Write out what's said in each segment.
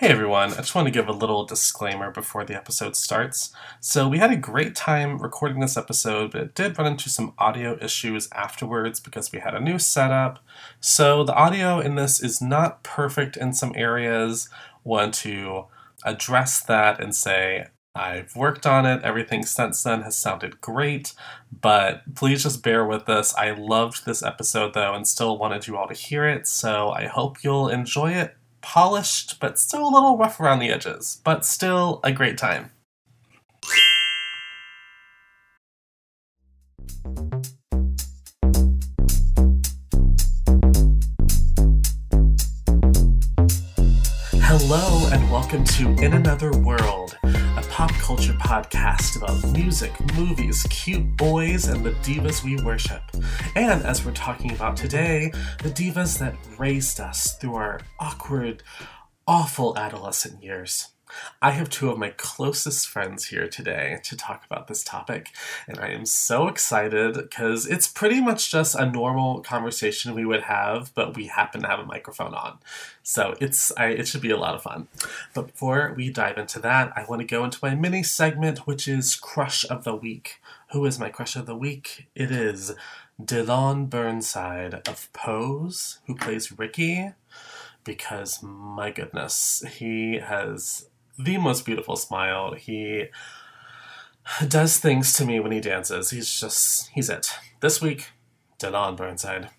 Hey everyone, I just want to give a little disclaimer before the episode starts. So, we had a great time recording this episode, but it did run into some audio issues afterwards because we had a new setup. So, the audio in this is not perfect in some areas. Want to address that and say, I've worked on it. Everything since then has sounded great, but please just bear with us. I loved this episode though and still wanted you all to hear it, so I hope you'll enjoy it polished, but still a little rough around the edges, but still a great time. Hello, and welcome to In Another World, a pop culture podcast about music, movies, cute boys, and the divas we worship. And as we're talking about today, the divas that raised us through our awkward, awful adolescent years. I have two of my closest friends here today to talk about this topic, and I am so excited because it's pretty much just a normal conversation we would have, but we happen to have a microphone on. So it's I, it should be a lot of fun. But before we dive into that, I want to go into my mini segment, which is Crush of the Week. Who is my crush of the week? It is Dylan Burnside of Pose, who plays Ricky because my goodness, he has the most beautiful smile. He does things to me when he dances. He's just, he's it. This week, Dylan Burnside.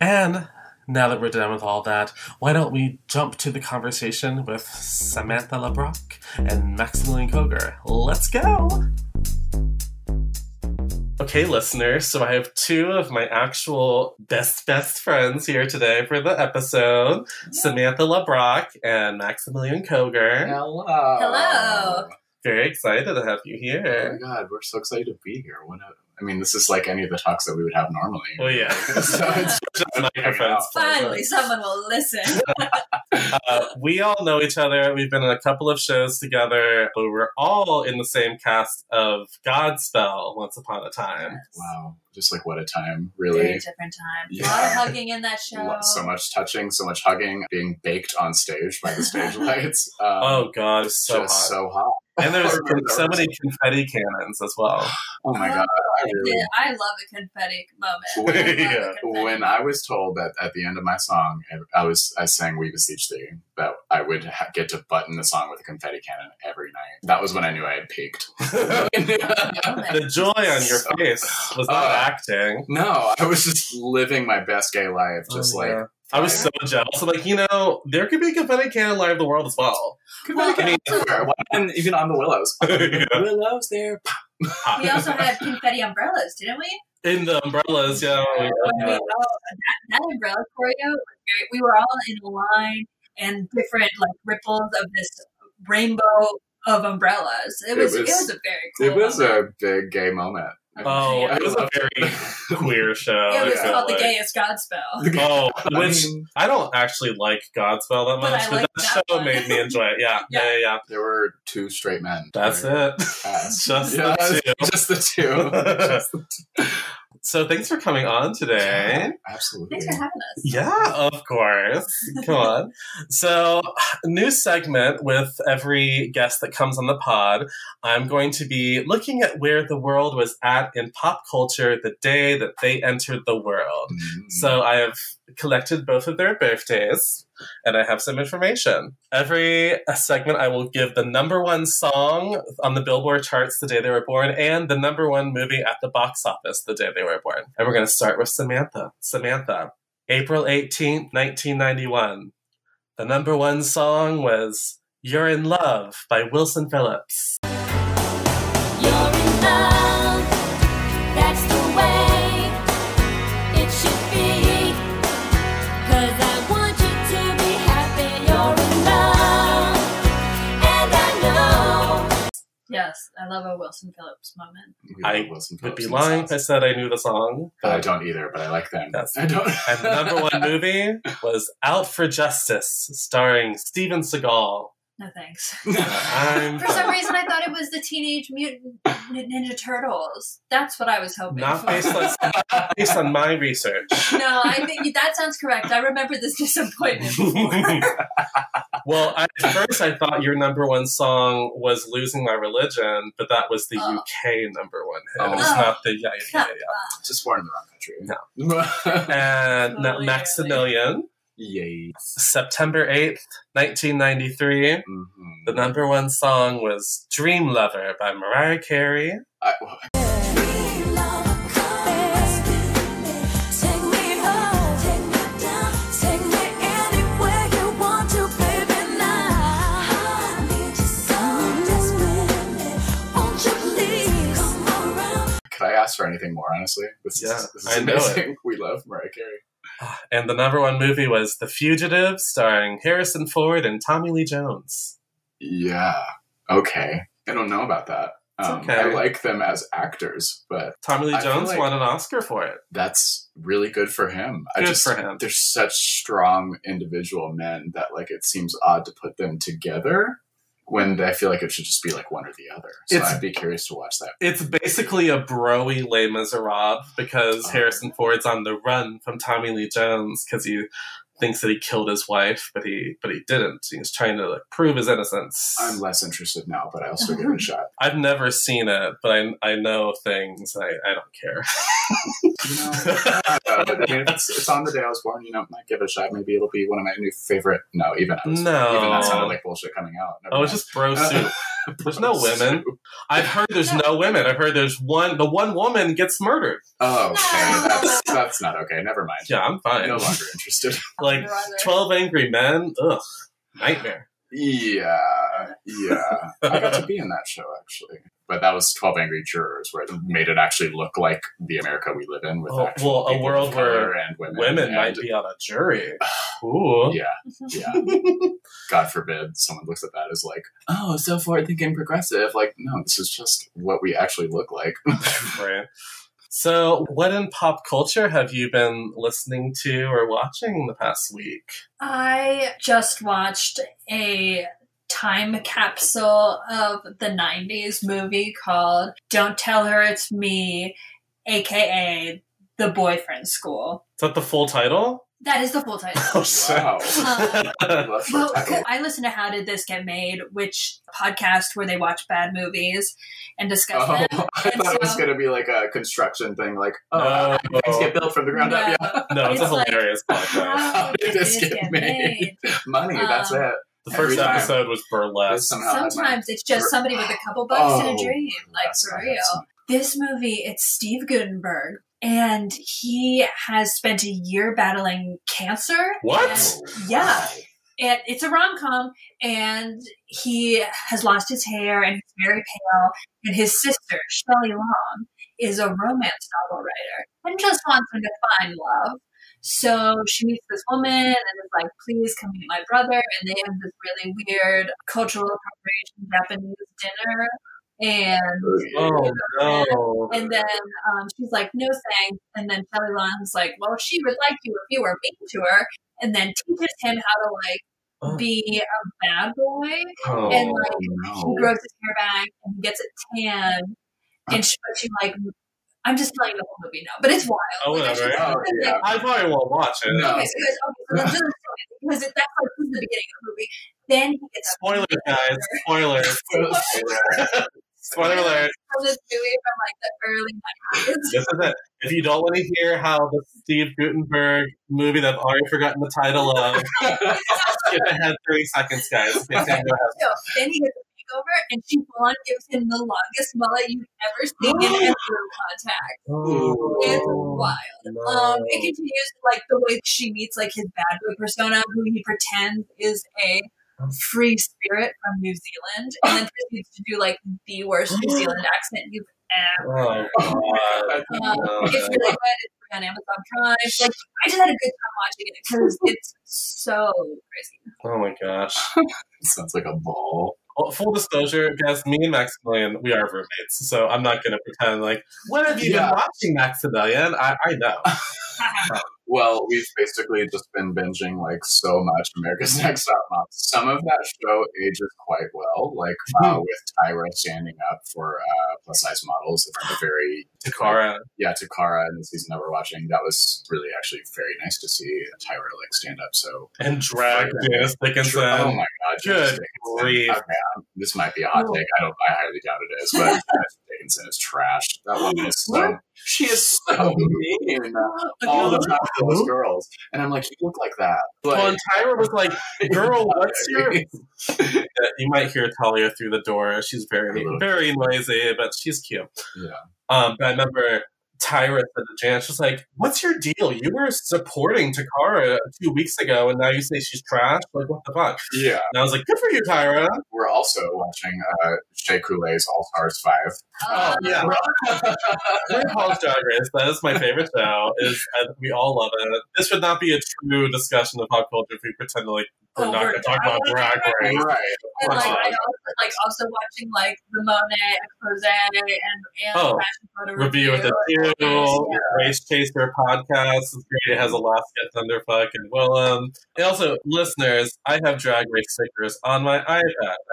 And now that we're done with all that, why don't we jump to the conversation with Samantha LeBrock and Maximilian Koger? Let's go! Okay, listeners, so I have two of my actual best, best friends here today for the episode Samantha LeBrock and Maximilian Koger. Hello. Hello. Very excited to have you here. Oh my god, we're so excited to be here. What a, I mean, this is like any of the talks that we would have normally. Oh, yeah. so it's Just microphones. Finally, someone will listen. Uh, we all know each other. We've been in a couple of shows together, but we're all in the same cast of Godspell once upon a time. wow, just like what a time, Very really. different time. A lot of hugging in that show. So much touching, so much hugging, being baked on stage by the stage lights. Um, Oh, God, it's so just hot. so hot. And there's I remember so many confetti cannons as well. Oh my god, I really. Yeah, I love a confetti moment. I love a Yeah. confetti When I was told that at the end of my song, I was I sang "We Beseech Thee," that I would ha- get to button the song with a confetti cannon every night. That was when I knew I had peaked. the joy on your So- face was not Uh, acting. No, I was just living my best gay life, just Oh, like yeah. I was so jealous. I'm like, you know, there could be confetti cannon live the world as well. Well, I mean, everywhere. Why- and even on the willows. Yeah. Willows there. We also had confetti umbrellas, didn't we? In the umbrellas, yeah. we- When we all, that, that umbrella choreo, was we were all in a line and different like ripples of this rainbow of umbrellas. It It was it was- was, a very cool It was moment. a big gay moment. Oh, Yeah. it was a very queer show. it was yeah, called like- the gayest oh, Godspell. Oh, I which mean, I don't actually like Godspell that much, I but, like that, that show one. made me enjoy it. Yeah, yeah, Yeah. yeah. yeah. there were two straight men. That's There. it. Yes. Just Yeah, the two. Just the two. Just the two. So thanks for coming on today. Absolutely. Thanks for having us. Yeah, of course. Come on. So, new segment with every guest that comes on the pod. I'm going to be looking at where the world was at in pop culture the day that they entered the world. Mm. So, I have collected both of their birthdays and I have some information. Every segment, I will give the number one song on the Billboard charts the day they were born and the number one movie at the box office the day they were born. And we're going to start with Samantha. Samantha, April 18th, 1991. The number one song was You're in Love by Wilson Phillips. You're in love, that's the Yes, I love a Wilson Phillips moment. We I love Wilson Would be Phillips lying if I Sons. said I knew the song. But I don't either, but I like them. That's- I don't. and the number one movie was Out for Justice, starring Steven Seagal. No thanks. For some reason, I thought it was the Teenage Mutant Ninja Turtles. That's what I was hoping not for. based on based on my research. no, I think that sounds correct. I remember this disappointment. Well, at first I thought your number one song was "Losing My Religion," but that was the Oh. UK number one hit. Oh. It was oh. not the yeah yeah yeah. yeah. Just born in the wrong country. No. yeah. And Totally, Maximilian, Yay. September eighth, nineteen ninety three. Mhm. The number one song was "Dream Lover" by Mariah Carey. I, Take me home, take me down, take me anywhere you want to, baby. Now I need you so desperately. Won't you please come around? could I ask for anything more? Honestly, this Yeah, is, this is I know it. amazing. We love Mariah Carey. And the number one movie was The Fugitive, starring Harrison Ford and Tommy Lee Jones. Yeah. Okay. I don't know about that. Um, okay. I like them as actors, but Tommy Lee I Jones like- won an Oscar for it. that's really good for him. I Good just, for him. They're such strong individual men that like it seems odd to put them together when I feel like it should just be like one or the other. So It's- I'd be curious to watch that. It's basically a broy Les Miserables because Oh. Harrison Ford's on the run from Tommy Lee Jones because he thinks that he killed his wife, but he but he didn't. He's trying to like prove his innocence. I'm less interested now, but I'll still give it a uh-huh. shot. I've never seen it, but I, I know things. I, I don't care. You know, I don't know, but I mean, if it's, it's on the day I was born. You know, might give it a shot. Maybe it'll be one of my new favorite. No, even I was, No. even that sounded like bullshit coming out. Never oh, it's just bro soup. There's no women. I've heard there's no women. I've heard there's one. The one woman gets murdered. Oh, okay, that's that's not okay. Never mind. Yeah, I'm fine. no longer interested. like Twelve Angry Men. Ugh, nightmare. Yeah, yeah. I got to be in that show actually, but that was Twelve Angry Jurors, where it made it actually look like the America we live in with Oh, actual well, a world where and women. Women and- might be on a jury. Ooh. Yeah, yeah. God forbid someone looks at that as like, oh, so forward thinking progressive. Like, no, this is just what we actually look like. Right. So, what in pop culture have you been listening to or watching the past week? I just watched a time capsule of the 90s movie called Don't Tell Her It's Me, aka The Boyfriend School. Is that the full title? That is the full title. Oh, shit. wow. Um, Well. I listen to How Did This Get Made, which podcast where they watch bad movies and discuss Oh, them. I And thought it was going to be like a construction thing, like, oh, No. how things get built from the ground up. Yeah, No, it's, It's a like- hilarious podcast. How did this get made? money. That's Um, it. The first Every time. episode was burlesque. Somehow my- Sometimes it's just somebody with a couple bucks and Oh, a dream, like that's for real. that's This movie, it's Steve Guttenberg, and he has spent a year battling cancer. What? And- yeah. And it's a rom com, and he has lost his hair and he's very pale. And his sister, Shelley Long, is a romance novel writer and just wants him to find love. So she meets this woman and is like, please come meet my brother. And they have this really weird cultural appropriation Japanese dinner. And Oh, no. and then um, she's like, no thanks. And then Shelley Long's like, well, she would like you if you were mean to her. And then teaches him how to like Oh. be a bad boy. Oh, and, like, no. He grows his hair back and he gets a tan. And she, she like, I'm just telling you the whole movie now, but it's wild. Oh, Like, I whatever. should- Oh, yeah. I probably won't watch it. No. Okay, so, guys, okay, so let's just because it, that's like the beginning of the movie. Then he gets a Spoilers, guys. Spoilers. Spoiler alert. from this movie from like the early 90s. This is it. If you don't want to hear how the Steve Guttenberg movie that I've already forgotten the title of, skip ahead 30 seconds, guys. Okay, go ahead. So then he gets a makeover, and she full on gives him the longest mullet you've ever seen in a blue contact. It's wild. no. Um, it continues like the way she meets like his bad boy persona, who he pretends is a free spirit from New Zealand, and then proceeds to do like the worst New Zealand accent you've ever. Oh, God. Um, No. it's really good. It's on Amazon Prime. Like I just had a good time watching it because it's so crazy. Oh, my gosh. Sounds like a ball. Well, full disclosure, guys, me and Maximilian, we are roommates, so I'm not going to pretend like, what have you Yeah. been watching, Maximilian? I, I know. Well, we've basically just been binging like so much America's Next Top Mom. Some of that show ages quite well, like uh, Mhm. with Tyra standing up for uh, plus size models at the very Toccara. yeah Toccara in the season that we're watching. That was really actually very nice to see Tyra like stand up. So And drag Janice Dickinson. oh my god, Good grief. Okay, um, this might be a hot take. I don't. I highly doubt it is, but Janice Dickinson is trash. That woman is so. She is so mean all the time to those girls, and I'm like, you look like that. Well, and Tyra was like, "Girl, what's your?" Yeah. Yeah, you might hear Talia through the door. She's very, very noisy, but she's cute. Yeah. Um, but I remember Tyra said to Jan, she's like, "What's your deal? You were supporting Toccara two weeks ago, and now you say she's trash. Like, what the fuck?" Yeah. And I was like, "Good for you, Tyra." We're also watching uh, Shea Coulee's All Stars Five. Oh, yeah. RuPaul's Drag Race. That is my favorite show. Is uh, we all love it. This would not be a true discussion of pop culture if we pretend like we're Oh, not going to talk about not. Drag Race. Right. And like. I also like also watching like the Monet expose and and Oh, fashion photo Review with the two, Yeah. Race Chaser podcast is great. It has Alaska Thunderfuck and Willam. And also, listeners, I have Drag Race stickers on my iPad.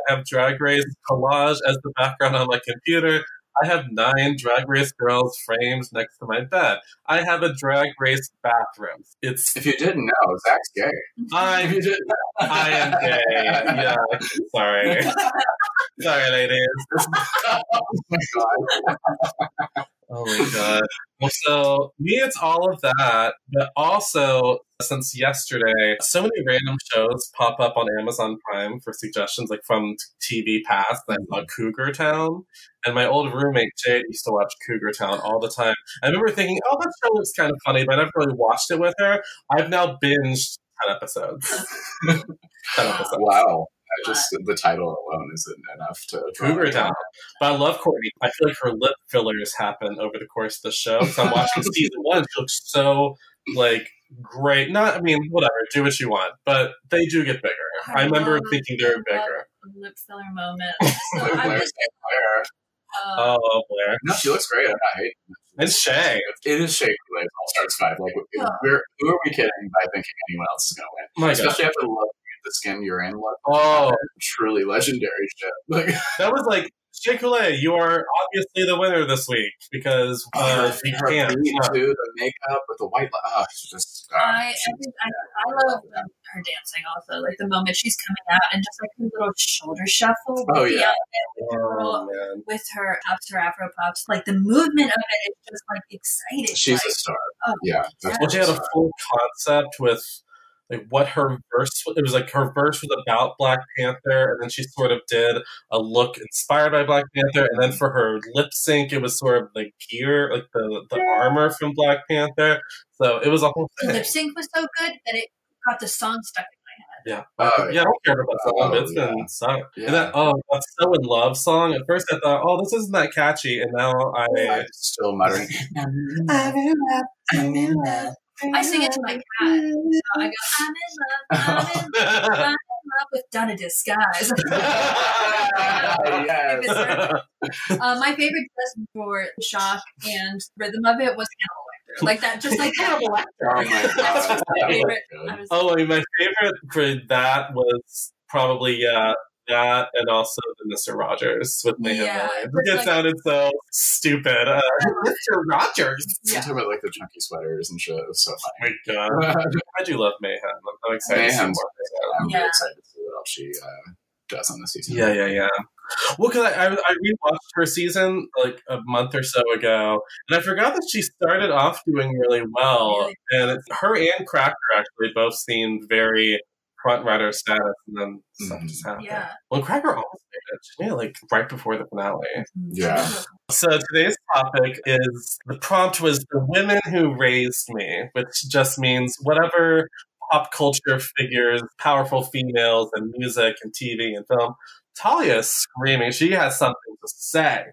I have Drag Race collage as the background on my computer. I have nine Drag Race girls framed next to my bed. I have a Drag Race bathroom. It's If you didn't know, Zach's gay. I'm you didn't know. I am gay. Yeah, sorry, sorry, ladies. oh my god. Oh my god. Well, so me, it's all of that, but also since yesterday, so many random shows pop up on Amazon Prime for suggestions, like from TV past. Saw mm-hmm. Cougar Town, and my old roommate Jade used to watch Cougar Town all the time. I remember thinking, "Oh, that show looks kind of funny," but I never really watched it with her. I've now binged ten episodes. ten episodes. Wow. I just the title alone isn't enough to Cougar Town. But I love Courtney. I feel like her lip fillers happen over the course of the show. So I'm watching season one. She looks so like great. Not, I mean, whatever. Do what you want, but they do get bigger. I, remember thinking they were I love bigger. the Lip filler moment. So Blair, I'm just Blair. uh, Oh, Blair No, she looks great. I'm not hating. and Shay. It is Shea Coulee's All Stars Five. Like, Yeah. we're, who are we kidding by thinking anyone else is going to win? My God. Especially after the look, the skin you're in look. Oh, Truly legendary shit. Like, that was like Shea Coulee. You are obviously the winner this week because uh, her, you can't. yeah. too, the makeup with the white. Oh, just. Uh, I, I, think- I, I love um, her dancing also. Like the moment she's coming out and just like her little shoulder shuffle. with Oh, the yeah. outfit, with, her Oh, little- man. with her pops, her afro pops. Like the movement of it is just like exciting. she's like, a star. oh, yeah. Well, she had a full concept with like what her verse. It was like her verse was about Black Panther, and then she sort of did a look inspired by Black Panther, and then for her lip sync, it was sort of like gear, like the the armor from Black Panther. So it was a whole the lip sync was so good that it got the song stuck in my head. Yeah, Oh, yeah, I don't care about that song. Oh, it's been oh, yeah. sung. Yeah. And that oh, that "So in Love" song. At first, I thought, oh, this isn't that catchy, and now I'm I. still muttering. I sing it to my cat. So I go, I'm in love, I'm in love, I'm in love with Donna Disguise. yes. uh, my favorite dress for the Shock and Rhythm of it was Hannibal Lecter. Like that, just like Hannibal Lecter. Oh my That's god. just my That favorite. good. I was, Oh, my favorite for that was probably yeah, that and also the Mr. Rogers with Mayhem Yeah, Millions. It like- sounded so stupid. Uh, Mr. Rogers. I'm yeah. talking about like the chunky sweaters and shit. It was so Oh my god. I do love Mayhem. I'm, I'm excited to see Mayhem's- more. I'm Yeah. really excited to see what else she uh, does on the season. Yeah, yeah, yeah. Well, because I, I, I rewatched her season like a month or so ago, and I forgot that she started off doing really well. Really? And her and Cracker actually both seemed very front runner status, and then stuff Mhm. just happened. Yeah. Well, Cracker almost made it. She made it like right before the finale. Yeah. So today's topic is the prompt was the women who raised me, which just means whatever pop culture figures, powerful females and music and TV and film. Talia is screaming. She has something to say.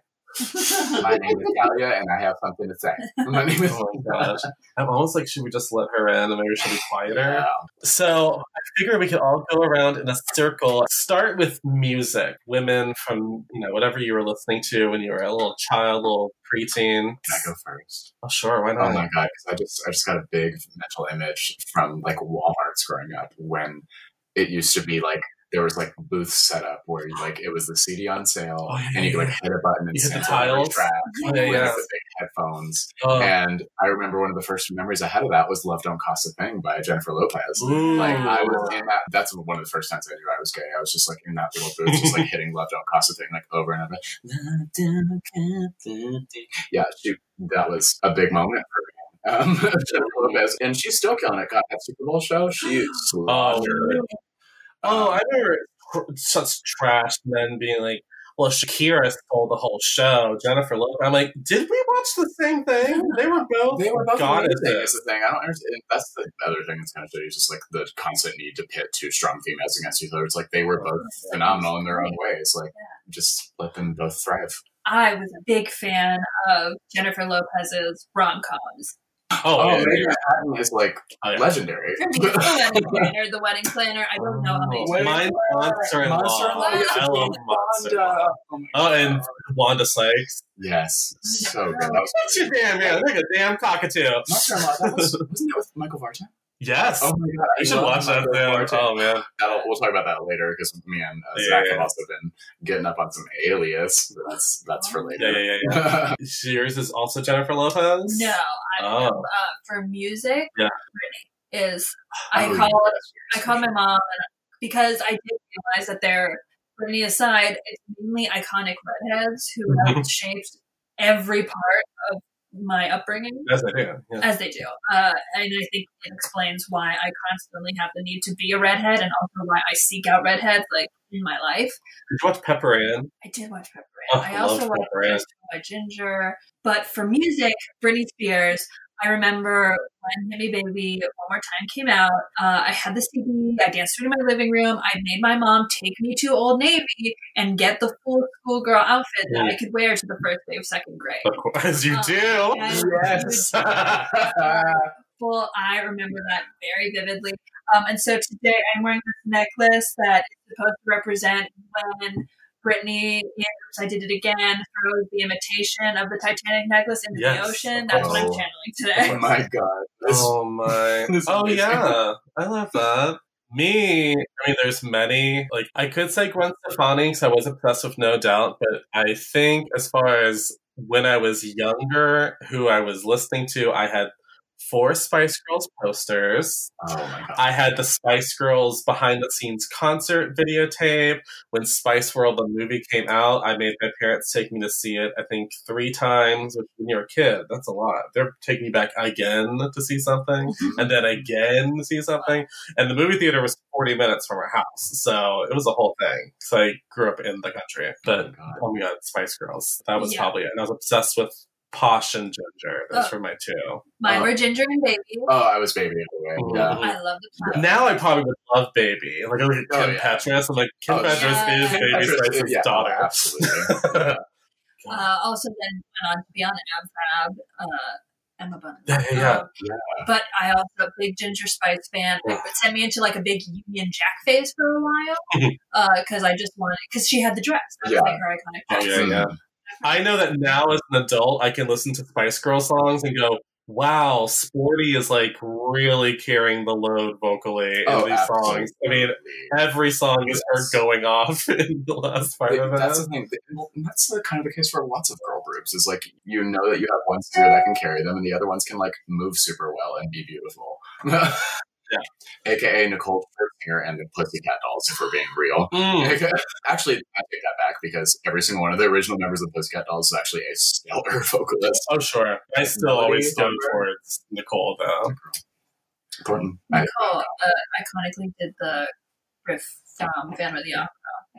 My name is Talia, and I have something to say. My name is. Oh my gosh. I'm almost like, should we just let her in and maybe she'll be quieter? Yeah. So I figure we could all go around in a circle. Start with music. Women from, you know, whatever you were listening to when you were a little child, little preteen. Can I go first? Oh, sure. Why oh not? Oh my god! Because I just I just got a big mental image from like Walmart's growing up when it used to be like there was like booths set up where like it was the CD on sale Oh, yeah, and you could yeah, like hit a button and You hit the tiles. track Oh, yeah, with yeah. the big phones. Oh. And I remember one of the first memories I had of that was Love Don't Cost a Thing by Jennifer Lopez. Ooh. Like I was in that that's one of the first times I knew I was gay. I was just like in that little booth, just like hitting Love Don't Cost a Thing like over and over. Love don't cost a thing. Yeah, she that was a big moment for me. Um, Jennifer Lopez. And she's still killing it. God, that Super Bowl show, she slaughtered. Oh, Um, I remember such trash men being like, well, Shakira stole the whole show. Jennifer Lopez. I'm like, did we watch the same thing? They were both. They were both goddesses. amazing. Is the thing I don't understand. That's the other thing that's kind of shitty. Is just like the constant need to pit two strong females against each other. It's like they were both phenomenal in their own ways. Like just let them both thrive. I was a big fan of Jennifer Lopez's rom coms. Oh, Oh, yeah, Megan yeah. Manhattan is like Oh, yeah. legendary. The wedding planner, the wedding planner. I don't know how many. Oh, mine's Monster-in-Law. Monster-in-Law. I love Monster. Oh, Oh, and God. Wanda Sykes. yes, so good. That was What's your damn yeah? Like a damn cockatoo. Monster-in-Law. That was wasn't that with Michael Vartan? Yes. Oh my god, I you should watch that Michael then. Vartan. Oh man. That'll, we'll talk about that later because me and uh, Yeah, Zach yeah. have also been getting up on some Alias. That's that's for later. Yeah, yeah, yeah, yeah. Yours is also Jennifer Lopez. No, I Oh. uh, for music. Yeah. Britney is I Oh, called yes. I called my mom and because I did realize that they're Britney aside, it's mainly iconic redheads who have shaped every part of my upbringing. Yes, I do. Yeah. As they do. Uh, and I think it explains why I constantly have the need to be a redhead and also why I seek out redheads like in my life. Did you watch Pepper Ann? I did watch Pepper Oh, Ann. I I also watched Pepper Ann. By Ginger. But for music, Britney Spears, I remember when Hit Baby One More Time came out, uh, I had the CD, I danced through my living room, I made my mom take me to Old Navy and get the full schoolgirl outfit that I could wear to the first day of second grade. Of course, as you Uh, do. and Yes. Well, I remember that very vividly. Um, and so today I'm wearing this necklace that is supposed to represent when Britney, in I Did It Again, throws the imitation of the Titanic necklace into Yes. the ocean. That's what I'm Oh. channeling today. oh my god. This- Oh my. This oh amazing. yeah. I love that. Me, I mean, there's many. Like, I could say Gwen Stefani because I was obsessed with No Doubt, but I think as far as when I was younger, who I was listening to, I had four Spice Girls posters. oh my god. I had the Spice Girls behind the scenes concert videotape. When Spice World, the movie, came out, I made my parents take me to see it, I think, three times. Which, when you're a kid, that's a lot. They're taking me back again to see something, mm-hmm. and then again to see something. And the movie theater was 40 minutes from our house. So it was a whole thing. So I grew up in the country. But God. oh my god, Spice Girls. That was Yeah. probably it. And I was obsessed with Posh and Ginger. Those Oh. were my two. Mine Oh. were Ginger and Baby. Oh, I was baby anyway. Mhm. Yeah. I love the platform. Now I probably would love Baby. Like I look at Oh, Kim yeah. Petras. I'm like Kim Oh, Petras yeah. is Kim Baby Petras- Spice's yeah, daughter. Absolutely. Uh, also, then went on to be on Ab Fab, uh, Emma Bunton. Yeah, yeah, yeah. Um, But I also a big Ginger Spice fan. It sent me into like a big Union Jack phase for a while because I just wanted because she had the dress. That Yeah. was like her iconic Oh, dress. yeah, yeah. I know that now as an adult, I can listen to Spice Girl songs and go, "Wow, Sporty is like really carrying the load vocally in Oh, these songs." I mean, every song is her going off in the last part of that's the thing. Well, that's the kind of the case for lots of girl groups. Is like you know that you have one singer that can carry them, and the other ones can like move super well and be beautiful. Yeah. AKA Nicole Scherzinger and the Pussycat Dolls, if we're being real. Mm. Actually, I take that back because every single one of the original members of the Pussycat Dolls is actually a stellar vocalist. Oh, sure. I still Melody always go Humber. towards Nicole, though. Gordon, I- Nicole uh, iconically did the riff from Phantom of the Opera,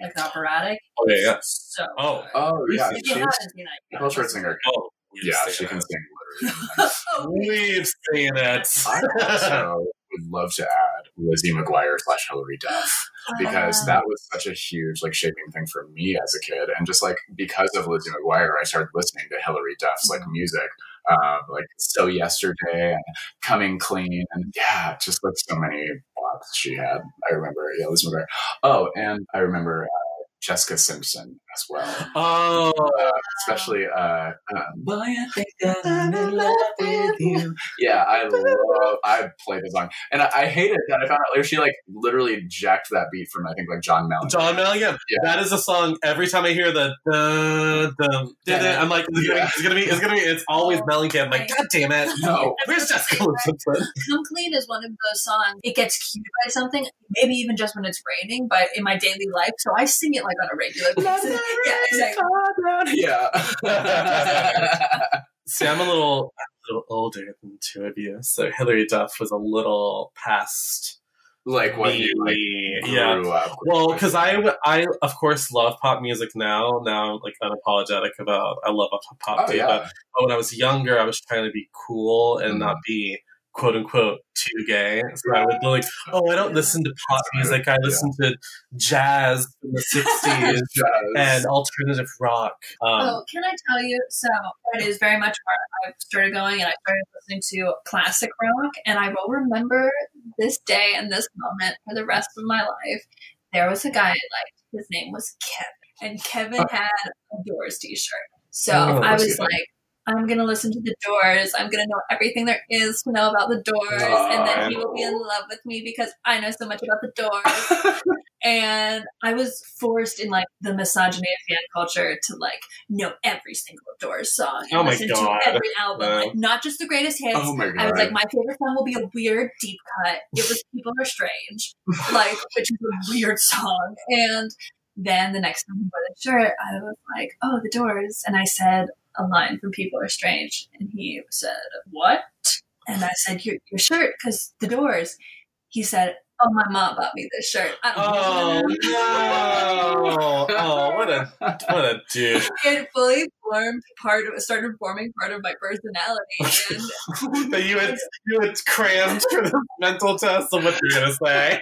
like the operatic. Oh, yeah, yeah. So Oh. good. oh yeah, if you she's haven't seen it, you Nicole gotta listen to Scherzinger. Oh, Yeah, she can sing literally. Oh, We've seen it. I also would love to add Lizzie McGuire slash Hilary Duff because Ah. that was such a huge like shaping thing for me as a kid, and just like because of Lizzie McGuire, I started listening to Hilary Duff's like music, um, like So Yesterday and Coming Clean, and yeah, just like so many bops she had. I remember, yeah, Lizzie McGuire. Oh, and I remember uh, Jessica Simpson as well. Oh, Uh, especially, uh, um, Boy, I think I'm in love with you. Yeah, I love. I played the song, and I, I it that. I found out later she like literally jacked that beat from I think like John Mellencamp. John Mellencamp. Yeah. That is a song. Every time I hear the dun, dun, dun, dun, I'm like, it's, gonna, it's gonna be, it's gonna be, it's always Mellencamp. I'm like, God damn it! No, Where's Jessica Simpson? Come Clean is one of those songs. It gets cued by something, maybe even just when it's raining, but in my daily life. So I sing it like on a regular basis. Yeah, exactly. yeah. See, I'm a little, a little older than the two of you, so Hilary Duff was a little past like when you like me. grew yeah. up. Well, because I, I of course love pop music now. Now I'm like unapologetic about I love a pop Oh too. yeah. But, but when I was younger, I was trying to be cool and mm-hmm. not be quote unquote too gay. So I would be like, oh, I don't listen to pop music. I listen to jazz from the '60s Jazz. and alternative rock. Um, Oh, can I tell you? So it is very much where I started going, and I started listening to classic rock, and I will remember this day and this moment for the rest of my life. There was a guy I liked. His name was Kevin, and Kevin had a Doors T-shirt. So Oh, I was that's like. I'm gonna listen to the Doors. I'm gonna know everything there is to know about the Doors, and then he will be in love with me because I know so much about the Doors and I was forced in like the misogyny of fan culture to like know every single Doors song and Oh my listen God. to every album, like not just the greatest hits. oh my god. I was like, my favorite song will be a weird deep cut. It was "People Are Strange," like which is a weird song. And then the next time he wore the shirt, I was like, "Oh, the Doors," and I said a line from "People Are Strange," and he said, "What?" And I said, "Your your shirt, because the Doors." He said, "Oh, my mom bought me this shirt." I- Oh no! Oh, what a what a dude! it fully formed part of started forming part of my personality and you had you had crammed for the mental test of what you're gonna say.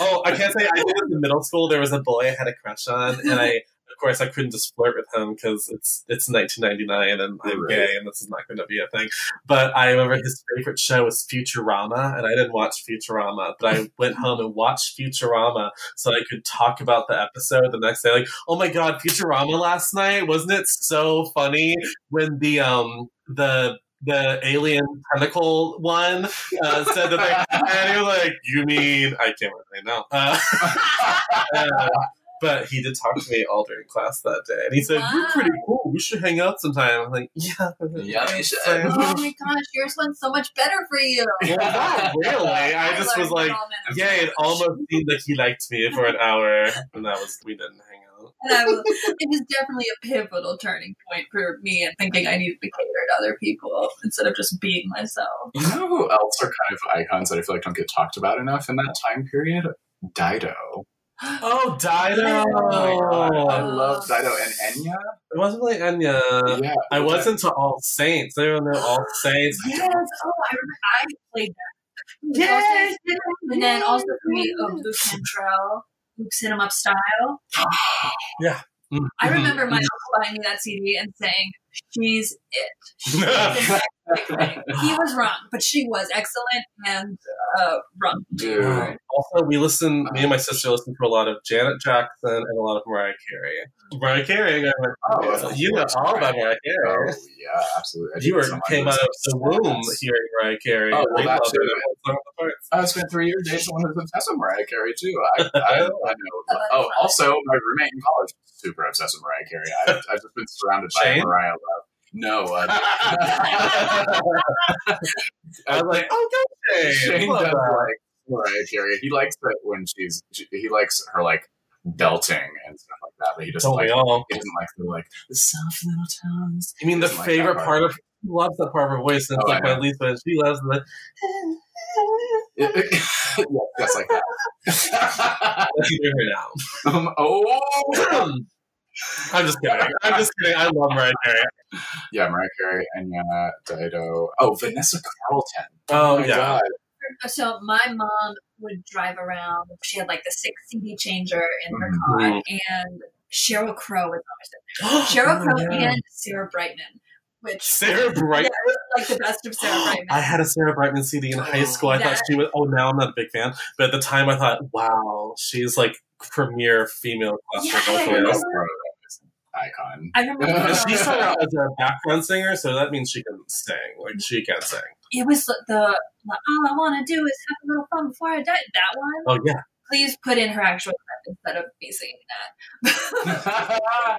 oh, I can't say I did in middle school. There was a boy I had a crush on, and I, course, I couldn't just flirt with him because it's it's 1999 and I'm Right. gay, and this is not going to be a thing. But I remember his favorite show was Futurama, and I didn't watch Futurama, but I went home and watched Futurama so I could talk about the episode the next day. Like, oh my god, Futurama last night wasn't it so funny when the um the the alien tentacle one uh, said that they and you're like, you mean I can't remember now. Uh, uh, but he did talk to me all during class that day, and he said, "You're pretty cool. We should hang out sometime." I'm like, "Yeah, Yeah, we should." Oh my gosh yours went so much better for you not really. I just was like, it all meant yeah, it almost seemed like he liked me for an hour, and that was we didn't hang out. and I was, it was definitely a pivotal turning point for me and thinking I needed to cater to other people instead of just being myself. You know who else are kind of icons that I feel like don't get talked about enough in that time period? Dido. Oh, Dido! Oh I Oh. love Dido and Enya. It wasn't like Enya. yeah, I wasn't to All Saints. They were in All Saints. Yes. Oh, I remember. I played that. Yes. And then also for me, oh, Blu Cantrell, Blu's Hit 'em Up style. Mm. I mm-hmm. remember my mm-hmm. uncle buying me that CD and saying, "She's it." She's the next big thing." he was wrong, but she was excellent and uh, wrong. dude. also, we listen. Me and my sister listen to a lot of Janet Jackson and a lot of Mariah Carey. Mariah Carey, I'm like, Oh, oh, you know all about Mariah. Mariah Carey. Oh yeah, absolutely. I You were came out of the womb hearing Mariah Carey. Oh, well, I that love too. it. What's wrong with the parts? I spent three years dating someone who's obsessed with Mariah Carey too. I, I, I know. Oh, also, my roommate in college was super obsessed with Mariah Carey. I've, I've just been surrounded by Mariah love. No, uh, I was like, oh, go Shane. Shane does that. like Mariah Carey. He likes it when she's. She, he likes her like belting and stuff like that, but he doesn't Don't like. we all? He doesn't like the like the soft little tones. You mean the Doesn't like favorite part. part of? He loves that part of her voice, and it's Oh, like I my least one. She loves the. yeah, just like that. Let's hear her now. um, oh, I'm just kidding. I'm just kidding. I love Mariah Carey. yeah, Mariah Carey, Enya, Dido. Oh, Vanessa Carlton. Oh, my yeah. God. So my mom would drive around. She had like the six CD changer in her Mhm. car, and Sheryl Crow was always there. Sheryl Oh, Crow yeah. and Sarah Brightman, which Sarah Brightman. Yeah, like the best of Sarah Brightman. I had a Sarah Brightman CD in high school. I thought she was. Oh, now I'm not a big fan, but at the time I thought, wow, she's like premier female classical Yeah, vocalist. Icon. I remember But she the- started as a background singer, so that means she can sing. Like she can sing. it was the, the all I want to do is have a little fun before I die. That one. Oh yeah, Please put in her actual clip instead of me singing that.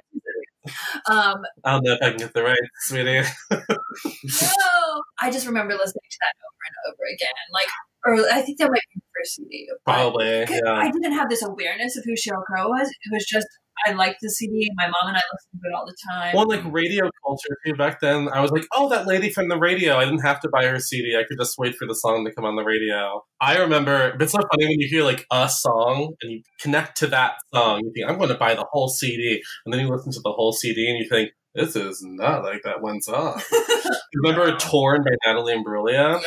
um, I don't know if I can get the right, sweetie. no, I just remember listening to that over and over again. Like, or I think that might be the first CD. but- Probably, 'cause yeah. I didn't have this awareness of who Sheryl Crow was. It was just I liked the CD. My mom and I listened to it all the time. Well, like radio culture too. Back then, I was like, "Oh, that lady from the radio." I didn't have to buy her CD. I could just wait for the song to come on the radio. I remember. It's so funny when you hear like a song and you connect to that song. You think, "I'm going to buy the whole CD," and then you listen to the whole CD and you think, "This is not like that one song." remember "Torn" by Natalie Imbruglia?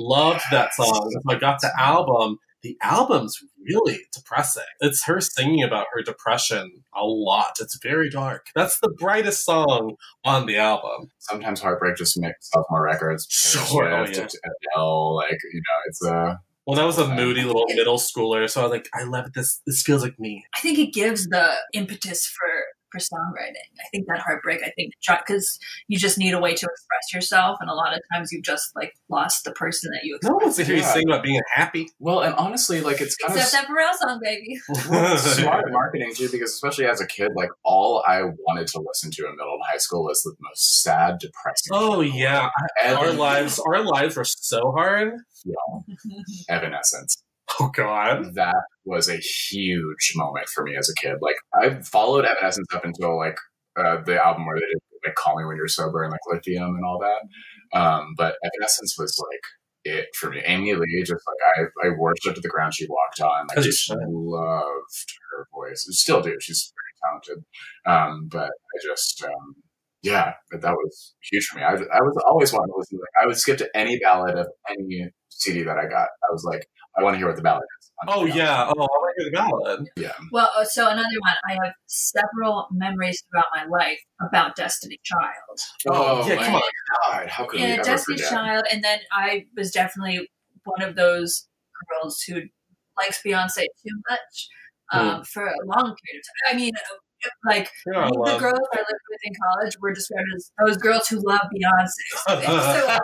Loved that song. So I got the album. The album's really depressing. It's her singing about her depression a lot. It's very dark. That's the brightest song on the album. Sometimes heartbreak just makes sells more records. Sure, oh, Swift, yeah. Adele, like you know, it's uh, Well, that was a moody little middle schooler, so I was like, I love this. This feels like me. I think it gives the impetus for for songwriting. I think that heartbreak. I think because you just need a way to express yourself, and a lot of times you've just like lost the person that you No one express. wants to hear you Yeah. sing about being happy. well, and honestly, like it's kind Except of that Pharrell song, baby. smart marketing too, because especially as a kid, like all I wanted to listen to in middle and high school was the most sad, depressing. oh yeah, Evan- our lives, our lives were so hard. Evanescence. Oh God. That was a huge moment for me as a kid. Like I followed Evanescence up until like uh, the album where they did like "Call Me When You're Sober" and like "Lithium" and all that. Um, but Evanescence was like it for me. Amy Lee, just like I, I worshipped the ground she walked on. I just loved her voice. Still do. She's very talented. Um, but I just um, yeah, but that was huge for me. I, I was always wanting to listen. To, like, I would skip to any ballad of any CD that I got. I was like, I want to hear what the ballad is. on Oh yeah. Oh, I want to hear the ballad. yeah. Well, uh, so another one. I have several memories throughout my life about Destiny Child. Oh, yeah, my come on. God, how could we and ever Destiny forget? Child, and then I was definitely one of those girls who likes Beyonce too much um, for a long period of time. I mean, uh, like Yeah, the love. girls I lived with in college were described as those girls who love Beyonce. so,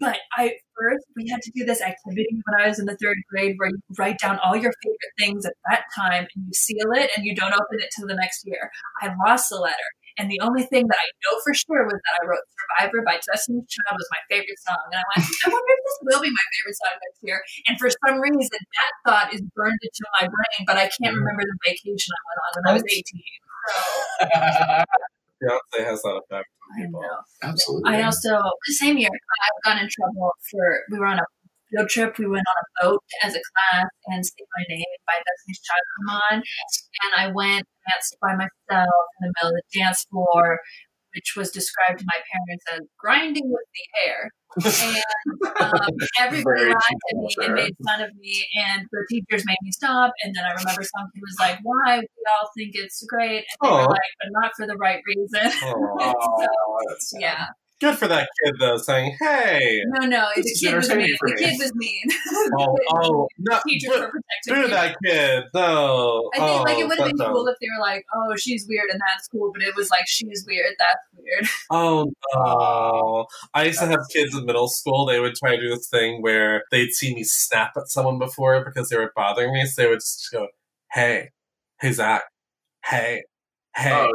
but I first we had to do this activity when I was in the third grade where you write down all your favorite things at that time and you seal it and you don't open it till the next year. I lost the letter. And the only thing that I know for sure was that I wrote Survivor by Destiny's Child was my favorite song. And I went, I wonder if this will be my favorite song next year. And for some reason, that thought is burned into my brain, but I can't mm. remember the vacation I went on when I was 18. So, Beyonce has that effect on I people. know. Absolutely. I also the same year I got in trouble for we were on a field trip. We went on a boat as a class, and "Say My Name" by Destiny's Child come on, and I went and danced by myself in the middle of the dance floor, which was described to my parents as grinding with the air. And um, everybody laughed at me and made fun of me, and the teachers made me stop. And then I remember something was like, "Why? We all think it's great," and they were like, "But not for the right reason." Oh, yeah. Good for that kid though, saying, "Hey, No, no, the This kid was entertaining mean. The kid was mean. oh, oh, no, Teachers boo, were protecting boo me. that kid, no." I think like Oh, it would have been that's cool if they were like, "Oh, she's weird and that's cool," but it was like, "She's weird, that's weird." Oh no! I used to have kids in middle school. They would try to do this thing where they'd see me snap at someone before because they were bothering me. So they would just go, "Hey, hey Zach, hey, hey, Oh,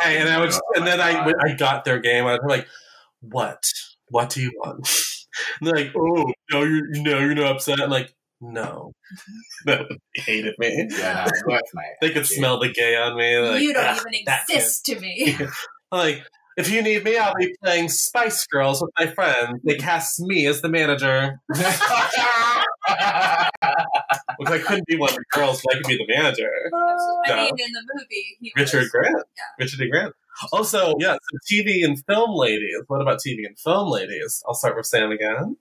hey," and I would, oh just, Oh and then I, God. when I got their game. I was like, "What? What do you want?" And they're like, "Oh, no, you're no, you're not upset." I'm like, "No, no, they hated me. Yeah, with They could smell the gay on me. Like, you don't "Ah, even that exist to me. Like, if you need me, I'll be playing Spice Girls with my friends. They cast me as the manager. Which I couldn't be one of the girls, but I could be the manager. I No. mean, in the movie, he Richard was, Grant. Yeah. Richard E. Grant. Also, yeah, so TV and film ladies. What about TV and film ladies? I'll start with Sam again.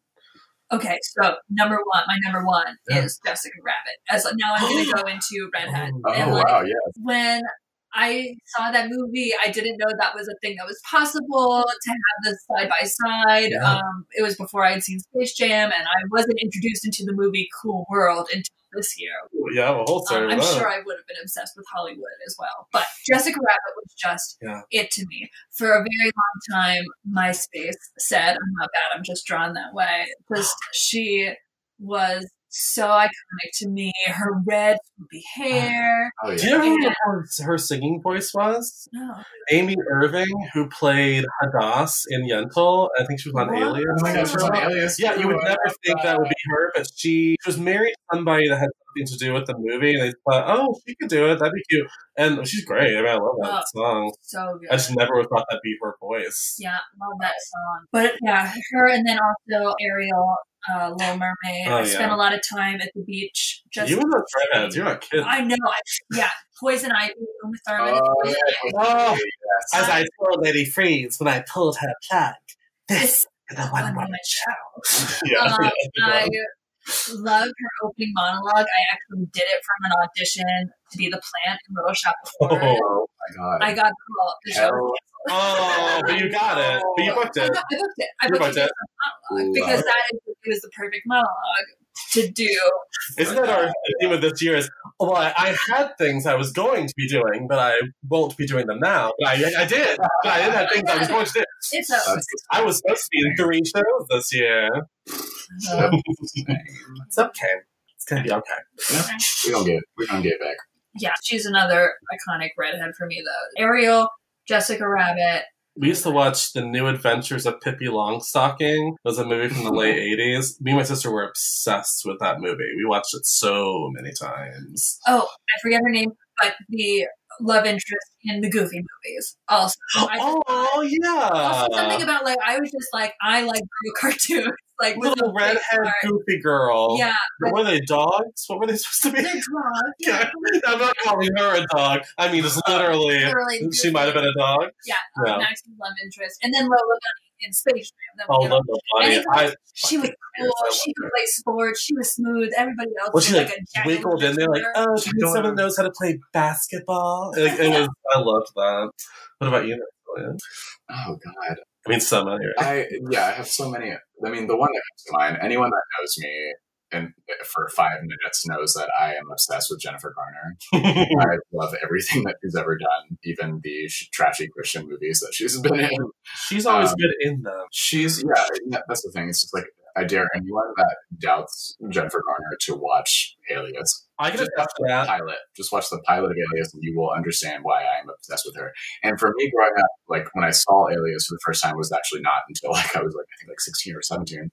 Okay, so number one, my number one Yeah. is Jessica Rabbit. As now, I'm going to go into Redhead. Oh, and Oh like, wow, yeah. when I saw that movie, I didn't know that was a thing that was possible to have this side by side. Yeah. Um, it was before I had seen Space Jam, and I wasn't introduced into the movie Cool World until this year. Yeah, well, whole Um. I'm sure I would have been obsessed with Hollywood as well. But Jessica Rabbit was just Yeah. it to me. For a very long time, MySpace said, I'm not bad, I'm just drawn that way. Just she was so iconic to me. Her red swoopy oh, hair. Oh Do you ever know Yeah. what her, her singing voice was? No. Amy Irving, who played Hadass in Yentl. I think she was on What? Alias. Oh my gosh, for she's a on. Alias. Yeah, you would never think that would be her, but she, she was married to somebody that had something to do with the movie, and they thought, oh, she could do it. That'd be cute. And she's great. I mean, I love that oh, song. So good. I just never would have thought that'd be her voice. Yeah, love that song. But yeah, her and then also Ariel, uh, Little Mermaid. Oh, I yeah. spent a lot of time at the beach. Just you were not redheads. You're not kids. I know. I, yeah, Poison Ivy, Uma Thurman. Oh, Poison yeah. Oh, Yes. as I told Lady Freeze when I pulled her plug, This this is the one one woman woman show. show. Yeah, Um, yeah, I love her opening monologue. I actually did it from an audition to be the plant in Little Shop of Horrors. Oh, my god. I got the call. The show oh, but you got it. But you booked I, it. got, I booked it. I You booked booked it it. as a monologue Love because it. that is, it was the perfect monologue to do. Isn't that our theme of this year? Is well, I, I had things I was going to be doing, but I won't be doing them now. But I, I did. But I did have things I was going to do. It's a That's I was supposed to be in three shows this year. uh, It's okay. It's gonna be okay. we don't get we don't get it back. Yeah. She's another iconic redhead for me though. Ariel, Jessica Rabbit. We used to watch The New Adventures of Pippi Longstocking. It was a movie from the late 80s. Me and my sister were obsessed with that movie. We watched it so many times. Oh, I forget her name, but the love interest in the Goofy movies. Also, I Oh, yeah. also something about like I was just like I like girl cartoons, like Little a big redhead goofy girl. Yeah, What were they, dogs? What were they supposed to be? the dog. Yeah, I'm not calling her a dog. I mean, just literally. literally. She might have been a dog. Yeah, Yeah. um, Max's love interest, and then Lola Bunny in Space Jam. Oh, we love the bunny. I, she was cool. She could play sports. She was smooth. Everybody else well, she was like, like, a jack wiggled in there, like, oh, she needs someone that knows how to play basketball. Like, it was, I loved that. What about you, Napoleon? Oh god. I mean, so many, right? I yeah, I have so many. I mean, the one that comes to mind. Anyone that knows me and for five minutes knows that I am obsessed with Jennifer Garner. I love everything that she's ever done, even the sh- trashy Christian movies that she's been in. She's always Um, good in them. She's yeah, that- that's the thing. It's just like I dare anyone that doubts Jennifer Garner to watch Alias. I Just watch the that. pilot. Just watch the pilot of Alias, and you will understand why I am obsessed with her. And for me, growing up, like when I saw Alias for the first time, was actually not until like I was like I think like sixteen or seventeen.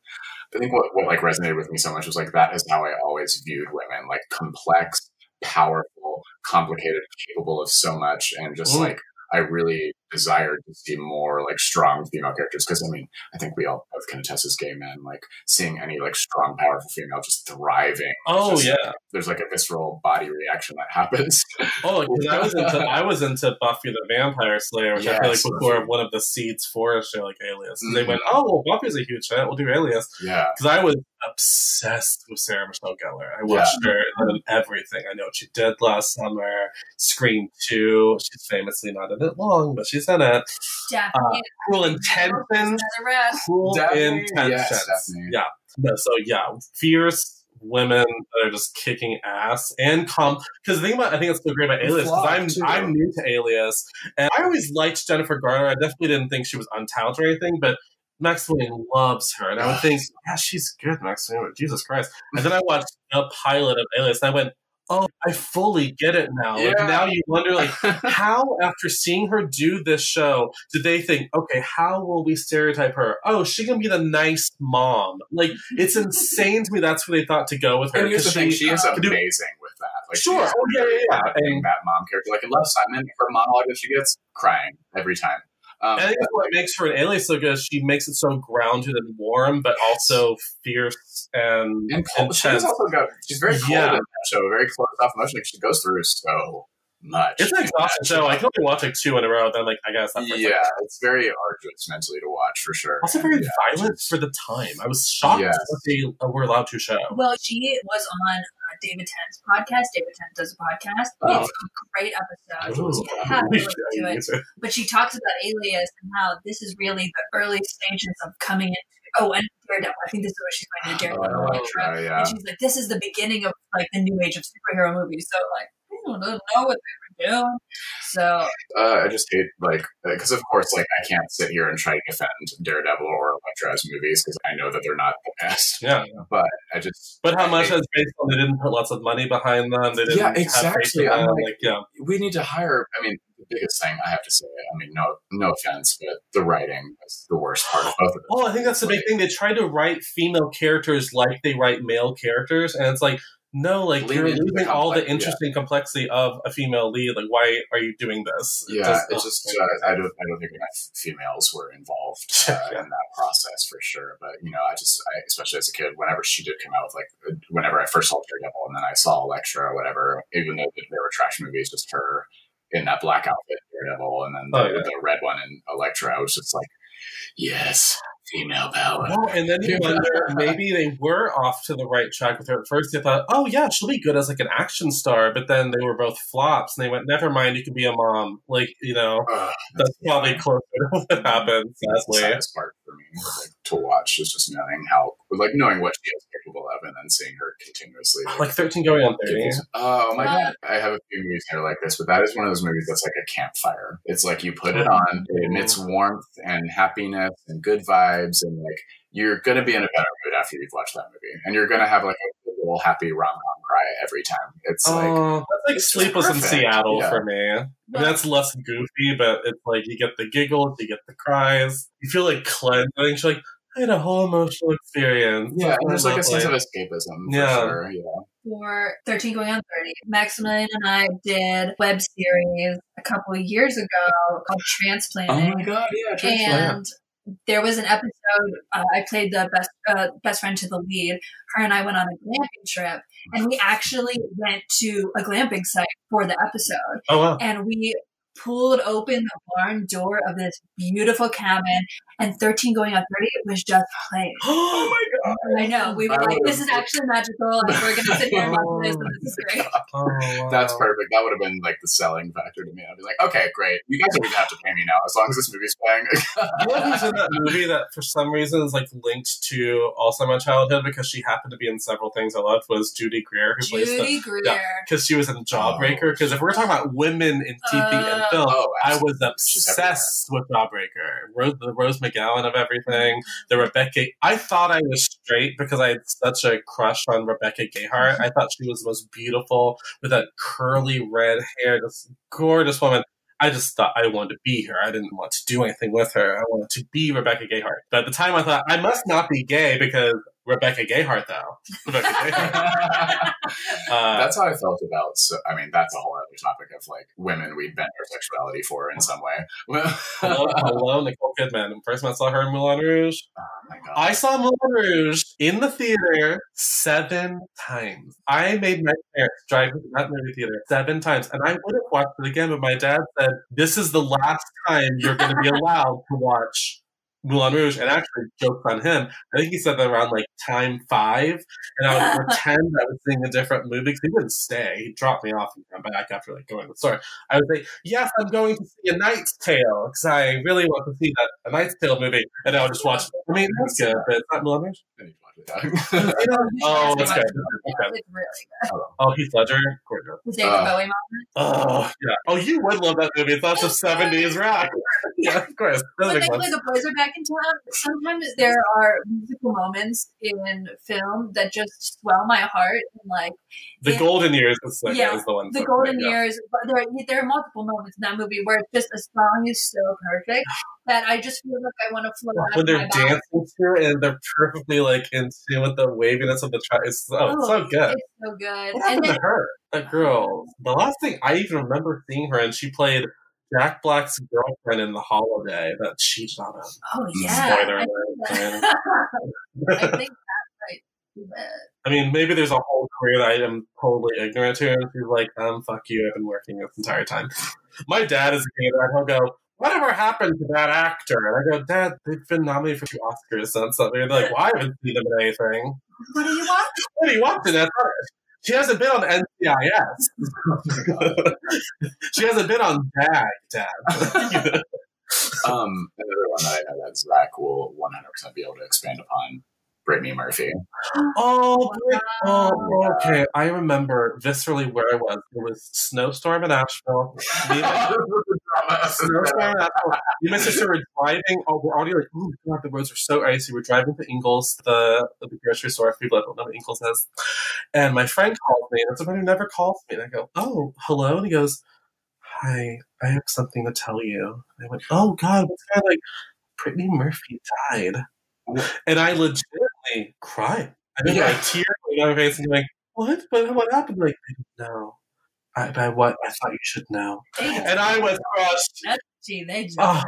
I think what what like resonated with me so much was like that is how I always viewed women, like complex, powerful, complicated, capable of so much, and just Mm. like I really desired to see more like strong female characters because I mean I think we all both can attest as gay men like seeing any like strong powerful female just thriving. Oh, Just, yeah. there's like a visceral body reaction that happens. Oh, because I was into I was into Buffy the Vampire Slayer, which I feel like Yes, was more of one of the seeds for a show like Alias. And they mm-hmm. went. "Oh, well, Buffy's a huge hit. We'll do Alias." yeah, Because I was obsessed with Sarah Michelle Gellar. I watched her in everything. I know what she did last summer. Scream Two. She's famously not in it long, but she's in it. Daphne. Uh, cruel Intentions. Another red. Cruel Daphne, Intentions. yes, Yeah. No, so yeah, fierce women that are just kicking ass and calm. Because the thing about I think it's so great about Alias because I'm too. I'm new to Alias and I always liked Jennifer Garner. I definitely didn't think she was untalented or anything, but Maximilian loves her, and I would think, yeah, she's good, Maximilian. Jesus Christ! And then I watched a pilot of Alias, and I went, oh, I fully get it now. Like, now you wonder, like, how after seeing her do this show did they think okay how will we stereotype her oh she can be the nice mom like it's insane to me that's where they thought to go with her And here's the 'cause thing, she is uh, could do- amazing with that. Like, Sure. Oh, yeah, yeah, yeah. good at being And- that mom character. Like in Love Simon, her monologue that she gets, crying every time. Um, I think that's what makes her an alias so good. She makes it so grounded and warm, but also fierce and and cold, she's also got she's very cold Yeah. in that show, very closed off emotionally. She goes through so much. It's an exhausting show. I can only watch like two in a row. Then like I guess that Yeah, it's very arduous mentally to watch for sure. Also very yeah, violent she's- for the time. I was shocked Yes. that they were allowed to show. Well, she was on uh, David Tennant's podcast. David Tennant does a podcast. Oh. It's a great episode. Ooh. You have to listen to it. But she talks about Alias and how this is really the early stages of coming into oh, and Daredevil. I think this is what she's going to do. Oh, Daredevil. I yeah. And she's like, this is the beginning of like the new age of superhero movies. So like, I don't know what they were doing. So Uh, I just hate like because of course like I can't sit here and try to defend Daredevil or Elektra's movies because I know that they're not the best. Yeah. But I just But how I much hate- is based on they didn't put lots of money behind them? They didn't Yeah, exactly. in them. like- Like, yeah. we need to hire. I mean, the biggest thing I have to say. I mean, no, no offense, but the writing is the worst part of both of them. Well, I think that's the big thing. They try to write female characters like they write male characters, and it's like, no, like you're the losing all the complex- yeah. interesting complexity of a female lead. Like, why are you doing this? It Yeah, it's just uh, I don't I don't think enough females were involved uh, Yeah. in that process for sure. But you know, I just I, especially as a kid, whenever she did come out with like uh, whenever I first saw Daredevil and then I saw Elektra or whatever, even though they were trash movies, just her in that black outfit Daredevil and then the, Oh, yeah. the red one in Elektra, I was just like, yes, female power. Well, and then you wonder maybe they were off to the right track with her. At first, they thought, "Oh yeah, she'll be good as like an action star," but then they were both flops, and they went, "Never mind, you can be a mom." Like you know, Ugh, that's probably closer to what happens. That's the Sadly, saddest part for me like, to watch is just knowing how, like knowing what she is capable of, and then seeing her continuously. like thirteen going on give thirty. these- Oh my Uh, god! I have a few movies that are like this, but that is one of those movies that's like a campfire. It's like you put it on, it emits warmth and happiness and good vibes, and like you're gonna be in a better mood after you've watched that movie, and you're gonna have like a little happy rom com cry every time. It's like Oh, that's like it's Sleepless in. Seattle Yeah. for me. I mean, that's less goofy, but it's like you get the giggles, you get the cries, you feel like cleansing. You're like, I had a whole emotional experience. yeah, and there's like a sense of escapism for Yeah. sure. Yeah, for 13 going on 30, Maximilian and I did web series a couple of years ago called Transplanting. Oh my god, yeah, and there was an episode uh, I played the best uh, best friend to the lead. Her and I went on a glamping trip, and we actually went to a glamping site for the episode. Oh wow. And we pulled open the barn door of this beautiful cabin, and 13 going on 30 was just playing. oh. I know. We were I like, would've- this is actually magical, and we're going to sit here and watch this, and this is great. Oh, wow. That's perfect. That would have been like the selling factor to me. I'd be like, okay, great. You guys don't even have to pay me now as long as this movie's playing. You know who's in that movie that for some reason is like linked to also my childhood because she happened to be in several things I loved was Judy Greer who plays the Judy Greer. because she was in Jawbreaker. Because if we're talking about women in TV and Uh, film, oh, I was obsessed with Jawbreaker. Rose, the Rose McGowan of everything, the Rebecca. I thought I was straight because I had such a crush on Rebecca Gayheart. Mm-hmm. I thought she was the most beautiful with that curly red hair, this gorgeous woman. I just thought I wanted to be her. I didn't want to do anything with her. I wanted to be Rebecca Gayheart. But at the time, I thought I must not be gay because Rebecca Gayheart, though. Rebecca Gayheart. Uh, that's how I felt about. So, I mean, that's a whole other topic of like women we bend our sexuality for in some way. hello, oh hello, Nicole Kidman. The first time I saw her in Moulin Rouge, my god! I saw Moulin Rouge in the theater seven times. I made my parents drive me to that movie theater seven times, and I would have watched it again, but my dad said, "This is the last time you're going to be allowed to watch." Moulin Rouge, and actually jokes on him. I think he said that around like time five, and I would pretend I was seeing a different movie because he wouldn't stay. He'd drop me off and come back after like going to the store. I would say, "Yes, I'm going to see A Knight's Tale because I really want to see that A Knight's Tale movie," and I would just watch. it. I mean, that's good, but it's not Moulin Rouge. I need to. Oh, that's good. Okay. it's really good. Oh, Heath Ledger, gorgeous. The David Uh, Bowie moment. Oh, yeah. Oh, you would love that movie. It's lots of seventies rock. yeah, of course. That But makes thankfully, sense. the boys are back in town. Sometimes there are musical moments in film that just swell my heart. And like The yeah. Golden Years is, the- Yeah, is the one. the golden yeah. years, but there are, there are multiple moments in that movie where it's just a song is so perfect that I just feel like I want to float out when of they're my dancing to it and they're perfectly like in tune with the waviness of the track. It's, oh, it's so good. It's so good. What And happened then, to her? That girl. The last thing I even remember seeing her, and she played Jack Black's girlfriend in The Holiday that cheated on him. oh yeah, Spoiler I alert. think, that, I think that's right. the- I mean, maybe there's a whole career that I am totally ignorant to, and she's like, um, fuck you, I've been working this entire time. My dad is a gay dad, he'll go, whatever happened to that actor? And I go, Dad, they've been nominated for two Oscars since that. They're like, well, I haven't seen them in anything. What do you want? What are you watching? That's not it. She hasn't been on NCIS. she hasn't been on JAG, Dad. Um, another one that I know that Zach will 100% be able to expand upon. Brittany Murphy. Oh, oh, okay. I remember viscerally where I was. It was snowstorm in Asheville. Me snowstorm in Asheville. Me and my sister were driving. Oh, we're already like, oh god, the roads are so icy. We're driving to Ingles, the the grocery store. For people that don't know what Ingles is, and my friend calls me, and it's a friend who never calls me. And I go, oh, hello, and he goes, hi, I have something to tell you. And I went, oh god, what's of like Brittany Murphy died, and I legitimately cried. I mean, Yeah. like tears going down my face, and you're like, what? But what happened? Like, I didn't know. I, I what? I thought you should know. And I was crushed. Gee, they Oh,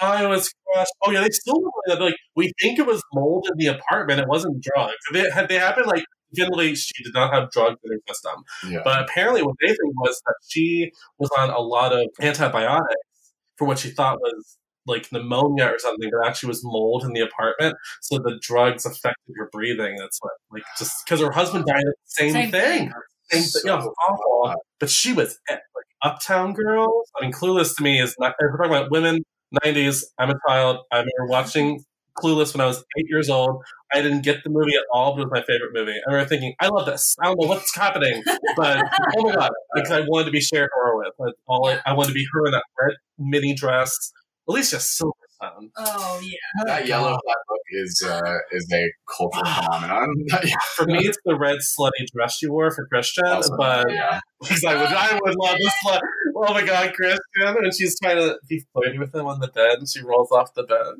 I was crushed. Oh yeah, they still like, like we think it was mold in the apartment. It wasn't drugs. They had they happened like generally she did not have drugs in her system. Yeah. But apparently what they think was that she was on a lot of antibiotics for what she thought was like pneumonia or something, but actually was mold in the apartment. So the drugs affected her breathing. That's what like just because her husband died of the same, Same thing. thing. Same thing. Yeah, it was awful. But she was like Uptown Girls. I mean, Clueless to me is not. If we're talking about women, '90s. I'm a child. I remember watching Clueless when I was eight years old. I didn't get the movie at all, but it was my favorite movie. I remember thinking, I love this. I don't know what's happening, but oh my god, because I wanted to be Cher Horowitz. That's all I, I wanted to be her in that red mini dress. Alicia Silverstone. Oh yeah. that yellow black book is uh, is a cultural phenomenon. yeah. For me, it's the red slutty dress she wore for Christian, Also, but yeah. because I would, I would love this slut. Oh my god, Christian! And she's trying to be flirty with him on the bed, and she rolls off the bed.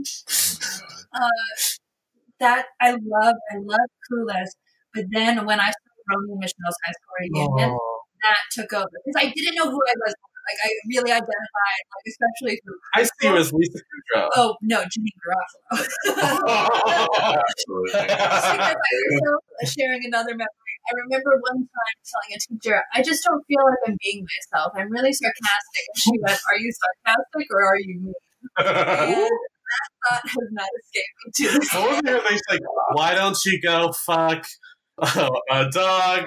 Uh, that I love. I love Clueless. But then when I saw Romy and Michele's high school reunion, Oh. that took over because I didn't know who I was. Like I really identified, like especially through. I see you as Lisa Kudrow. Oh no, Janeane Garofalo. Absolutely. because I was also sharing another memory. I remember one time telling a teacher, I just don't feel like I'm being myself. I'm really sarcastic. And she went, Are you sarcastic or are you mean? And that thought has not escaped me to this what was the other thing? She's like, why don't you go fuck uh, a dog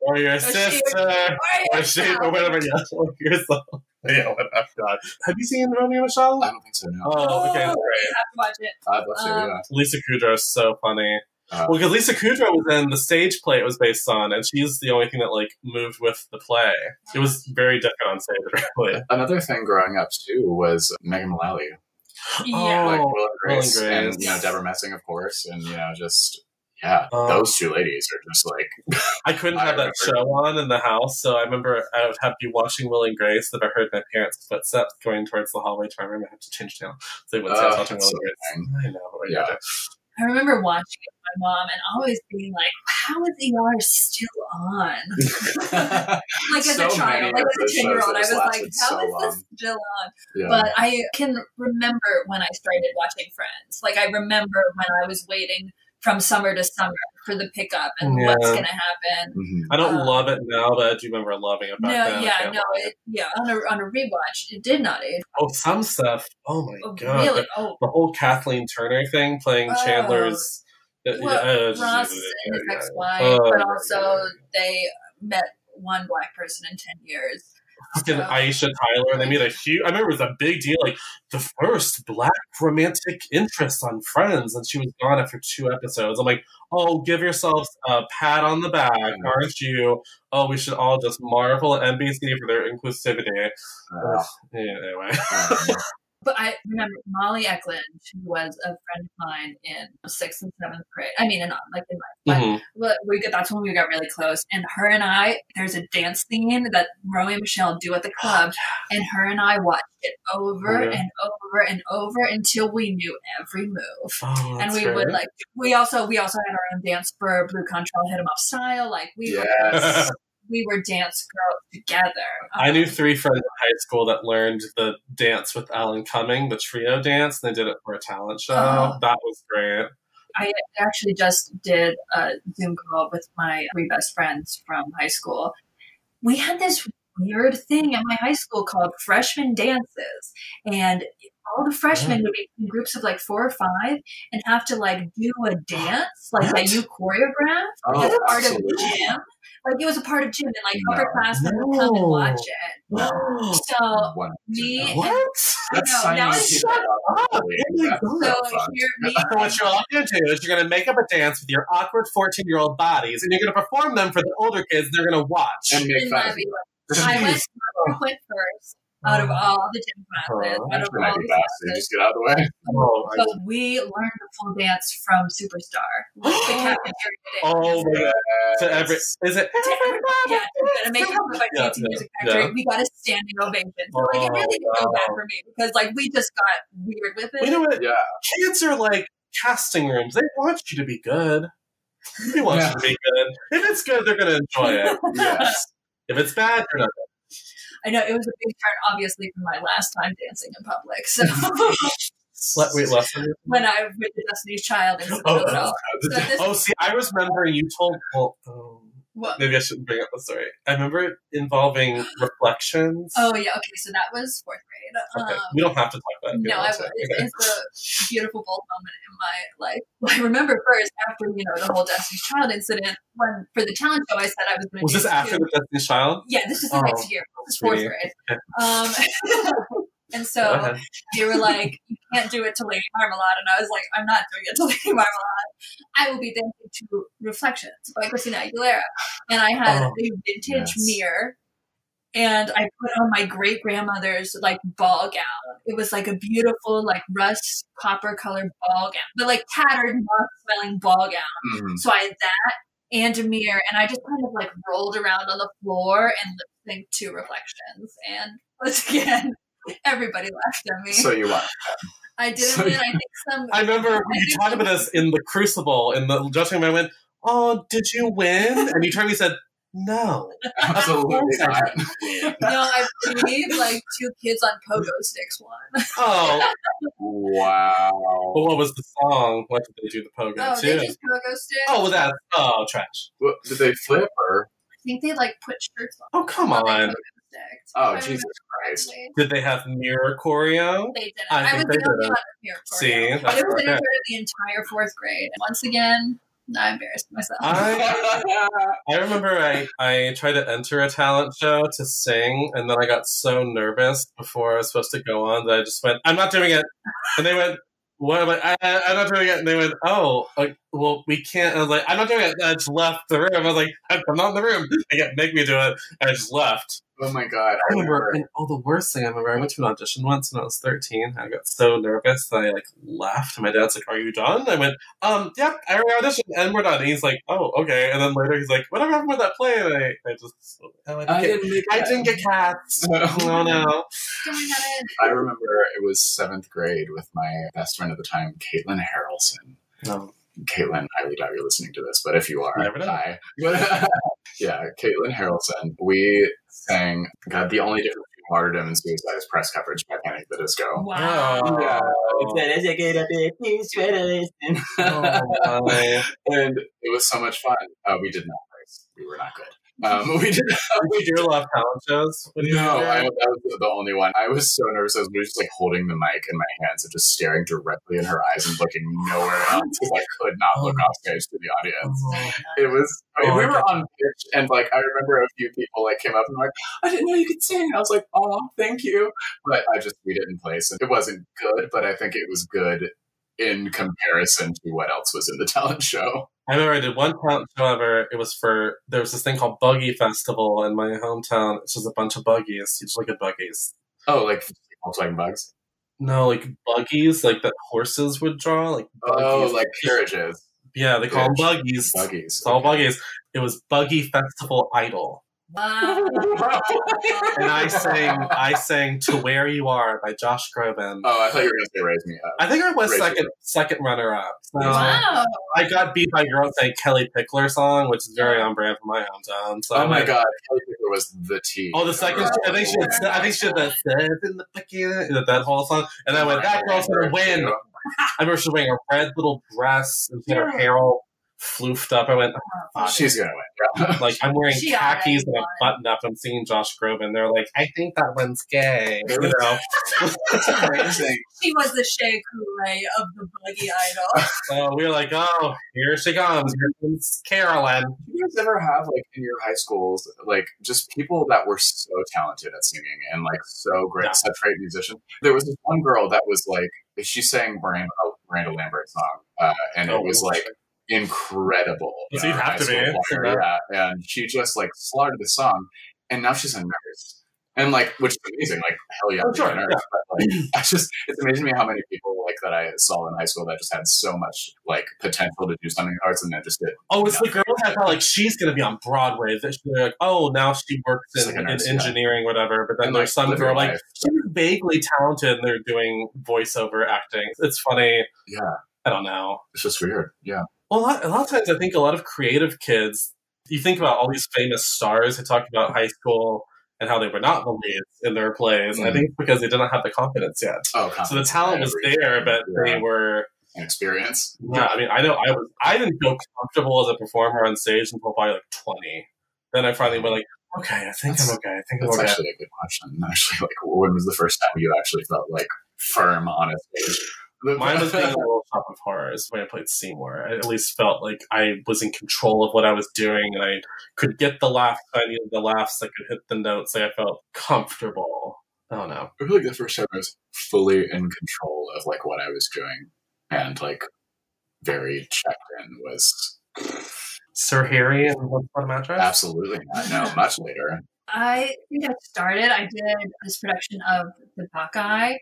or your sheep. sister or she, or whatever? Yeah, or yourself. Yeah, whatever. God. Have you seen Romy and Michele? I don't think so. No. Oh, okay, Oh, that's great. you have to watch it. I'd love. Um, yeah. Lisa Kudrow is so funny. Uh, Well, because Lisa Kudrow was in the stage play it was based on, and she's the only thing that like moved with the play. It was very different on stage, really. Another thing growing up too was Megan Mullally, Yeah. like Oh, Will and Grace, Will and and you know Debra Messing, of course, and you know just yeah, Oh. those two ladies are just like I couldn't I have that remember. show on in the house, so I remember I would have to be watching Will and Grace. If I heard my parents' footsteps going towards the hallway to my room, I had to change channel. So they wouldn't say I was Uh, watching Will that's and so Grace. I know. What Yeah. yeah. I remember watching it with my mom and always being like, How is ER still on? Like as So a child, many like as a 10 year old, I was like, How so is this long. still on? yeah. But I can remember when I started watching Friends. Like I remember when I was waiting from summer to summer for the pickup and Yeah. what's going to happen. Mhm. I don't Uh, love it now, but I do remember loving it back no, then. Yeah, no, it, yeah. On a on a rewatch, it did not age. Oh, some stuff. Oh my Oh, god. really? The, Oh, the whole Kathleen Turner thing playing Oh. Chandler's. uh, well, uh, just- Ross yeah, and his ex-wife, Oh, but also yeah, yeah. they met one black person in ten years. Fucking Aisha Tyler, and they made a huge. I remember it was a big deal, like the first black romantic interest on Friends, and she was gone after two episodes. I'm like, oh, give yourselves a pat on the back, aren't you? Oh, we should all just marvel at NBC for their inclusivity. Uh, Anyway, um, But I remember Molly Eklund, who was a friend of mine in sixth and seventh grade. I mean, in, like in life, Mhm. but we got that's when we got really close. And her and I, there's a dance scene that Romy and Michele do at the club, and her and I watched it over Oh, yeah. and over and over until we knew every move. Oh, and we great. would like we also we also had our own dance for Blu Cantrell Hit 'em Up style. Like we were yes. We were dance girls together. I Um, knew three friends in high school that learned the dance with Alan Cumming, the trio dance, and they did it for a talent show. Oh. That was great. I actually just did a Zoom call with my three best friends from high school. We had this weird thing at my high school called freshman dances. And all the freshmen would be in groups of like four or five and have to like do a dance like that you choreographed Oh, as part of the absolutely. jam. Like it was a part of gym, and like No. upperclassmen would come and watch it. So One. me what? That's I know, now science. it's- Shut up! Oh my That's God. so so fun. here me So what you're all gonna do is you're gonna make up a dance with your awkward 14 year old bodies, and you're gonna perform them for the older kids. They're gonna watch. and make in fun my of view, you. I went, I went first out of um, all the gym classes, Oh, out of Actually, might all the classes. just get out of the way. Oh, I- we learned the full dance from Superstar. Like the cafeteria dance. oh my god! To every is it? Yeah, to make it by Yeah, Fancy yeah, Music Factory. yeah. We got a standing ovation. So like it Oh, really didn't go bad for me because like we just got weird with it. You know what? Yeah. Kids are like casting rooms. They want you to be good. They want Yeah. you to be good. If it's good, they're gonna enjoy it. Yes. If it's bad, you're not. I know it was a big part, obviously, from my last time dancing in public. So Let, wait, lesson. when I was with the Destiny's Child and Oh, all. So Oh, see, I was remembering you told. Well, um, what? maybe I shouldn't bring up the story. I remember it involving reflections. Oh yeah, okay. So that was fourth grade. Okay. Um, we don't have to talk about it. No, I want will. to. It's, Okay. it's a beautiful bold moment in my life. I remember first after you know the whole Destiny's Child incident when for the talent show I said I was going to. Was this after the Destiny's Child? Yeah, this is the Oh, next year. This is fourth grade. Okay. Um, and so they were like, "You can't do it to Lady Marmalade," and I was like, "I'm not doing it to Lady Marmalade. I will be dancing to Reflections by Christina Aguilera." And I had Oh, a vintage yes. mirror. And I put on my great grandmother's like ball gown. It was like a beautiful, like rust copper colored ball gown, but like tattered, moth smelling ball gown. Mhm. So I had that and a mirror, and I just kind of like rolled around on the floor and synced to reflections. And once again, everybody laughed at me. So you what? I didn't so- win. I think some. I remember I you talked some- about this in the Crucible in the dressing room. I went, "Oh, did you win?" And you turned me and said, "No." Absolutely not. No, I believe like two kids on pogo sticks won. Oh, Wow. well, what was the song? What did they do the pogo Oh, too? they just pogo sticks. Oh, well, that's oh trash. What, did they flip or? I think they like put shirts on. Oh come while they on. Pogo. Oh, Jesus Christ. correctly. Did they have mirror choreo? They didn't. I I, was think they the only didn't. one here for See, it. I was okay. in the entire fourth grade. Once again, I embarrassed myself. I I remember I, I tried to enter a talent show to sing, and then I got so nervous before I was supposed to go on that I just went, I'm not doing it. And they went, What am I? I I- I'm not doing it. And they went, Oh, like, well, we can't. I was like, I'm not doing it. And I just left the room. I was like, I'm not in the room. They can't make me do it. And I just left. oh my god. I remember, and oh, the worst thing I remember, I went to an audition once when I was 13. I got so nervous that I like left. And my dad's like, "Are you done?" I went, "Um, yeah, I already auditioned, and we're done." And he's like, "Oh, okay." And then later he's like, "Whatever happened with that play?" And I, I just, I, like, I didn't make I didn't get cats. oh no. Still ain't got it. I remember it was seventh grade with my best friend at the time, Caitlin Harrelson. No. Caitlin, I highly doubt you're listening to this, but if you are, Never hi. yeah, Caitlin Harrelson. We sang, God, the only difference between Martyrdom and Suicide is press coverage by Panic at the Disco. Wow. Yeah. Oh, and it was so much fun. Uh, we did not race. We were not good. Um, we did Did you do a lot of talent shows? What No, do? I, that was the only one. I was so nervous. I was literally just like holding the mic in my hands and just staring directly in her eyes and looking nowhere else because I could not look off stage to the audience. Oh. It was. I mean, Oh, we were get on pitch, and like I remember a few people like came up and were like, "I didn't know you could sing." I was like, "Oh, thank you," but I just we didn't place, and it wasn't good. But I think it was good in comparison to what else was in the talent show. I remember I did one talent show ever. It was for there was this thing called Buggy Festival in my hometown. It's just a bunch of buggies. You just look at buggies. Oh, like Volkswagen Bugs. No, like buggies, like that horses would draw, like oh, buggies. Oh, like carriages, yeah, they call them buggies. buggies. It's all buggies. It was Buggy Festival Idol, Wow. and I sang I sang "To Where You Are" by Josh Groban. Oh, I thought you were gonna say "Raise Me Up." I think I was Raise second second runner up. So wow. I got beat by girls saying Kellie Pickler song, which is very on brand for my hometown. So Oh my went- god, Kellie Pickler was the T. Oh, the second. I think she. Had, I think she had that "Says in the beginning," that, that whole song, and I went, "That girl's gonna win." I remember she was wearing a red little dress and she had her hair all floofed up. I went, oh, fuck. She's gonna win. Like I'm wearing She khakis already and a won. button up. I'm seeing Josh Groban. They're like, I think that one's gay. You know? It's amazing. She was the Shea Coulee of the buggy idol. so we were like, oh, here she comes. Here comes Carolyn. Did you guys ever have like in your high schools like just people that were so talented at singing and like so great, Yeah. such great musicians? There was this one girl that was like she sang Miranda, a Miranda Lambert song, uh, and it Oh, was like incredible. In you'd have to be. choir, Yeah, and she just like slaughtered the song, and now she's a nurse. And like, which is amazing. Like, hell yeah, Oh, sure, nurse. But like, I just, it's amazing to me how many people like that I saw in high school that just had so much like potential to do something in arts and then just did Oh, it's the girl that thought like she's gonna be on Broadway. That she's like, oh, now she works in, like nurse, in yeah. engineering, whatever. But then And, there's like, some girl like she's vaguely talented, and they're doing voiceover acting. It's funny. Yeah, I don't know. it's just weird. Yeah. Well, a lot, a lot of times I think a lot of creative kids. You think about all these famous stars who talk about high school and how they were not the leads in their plays. I Mhm. think because they didn't have the confidence yet. Oh, So the talent was there, but they were an experience. Yeah, I mean, I know I was I didn't feel comfortable as a performer on stage until probably like twenty. Then I finally went like, okay, I think I'm okay. I think I'm That's okay. actually a good question. Actually, like, when was the first time you actually felt like firm on a stage? Mine was being a little shop of horrors when I played Seymour. I at least felt like I was in control of what I was doing, and I could get the laughs. I needed the laughs. I could hit the notes. Like I felt comfortable. I don't know. I feel like the first time I was fully in control of like what I was doing and like very checked in was Sir Harry and Once Upon a Mattress. absolutely not. No, much later. I think I started, I did this production of The Buckeye,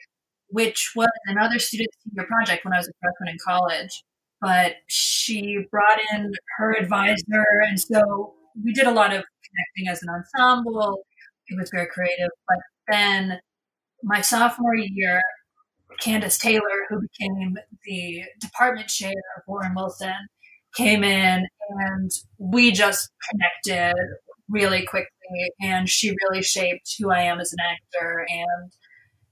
which was another student senior project when I was a freshman in college. But she brought in her advisor, and so we did a lot of connecting as an ensemble. It was very creative. But then my sophomore year, Candace Taylor, who became the department chair of Warren Wilson, came in and we just connected really quickly and she really shaped who I am as an actor and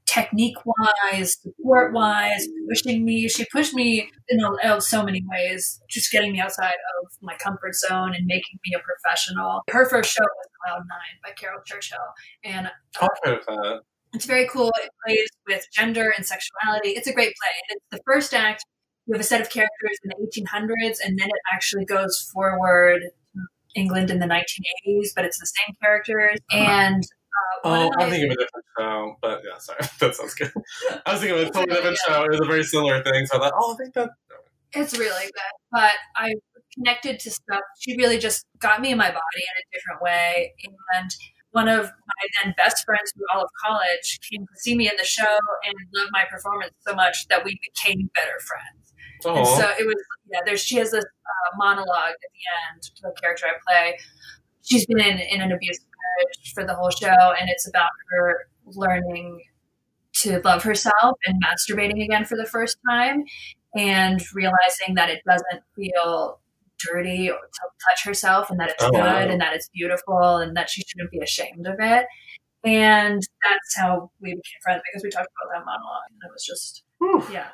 technique wise, support wise, pushing me. She pushed me in a, so many ways, just getting me outside of my comfort zone and making me a professional. Her first show was Cloud Nine by Caryl Churchill. And I've heard of that. it's very cool. It plays with gender and sexuality. It's a great play. And it's the first act. You have a set of characters in the 1800s, and then it actually goes forward to England in the 1980s, but it's the same characters. Uh-huh. And uh, Oh, I'm thinking of a different show, but yeah, sorry, that sounds good. I was thinking of a totally different show. It was a very similar thing, so I thought, oh, I think that. It's really good. But I connected to stuff. She really just got me in my body in a different way. And one of my then best friends through all of college came to see me in the show and loved my performance so much that we became better friends. And so it was, yeah, there's, she has this uh, monologue at the end, the character I play. She's been in, in an abusive marriage for the whole show, and it's about her learning to love herself and masturbating again for the first time and realizing that it doesn't feel dirty or to touch herself and that it's Oh, good wow. and that it's beautiful and that she shouldn't be ashamed of it. And that's how we became friends because we talked about that monologue. And it was just, Whew. yeah,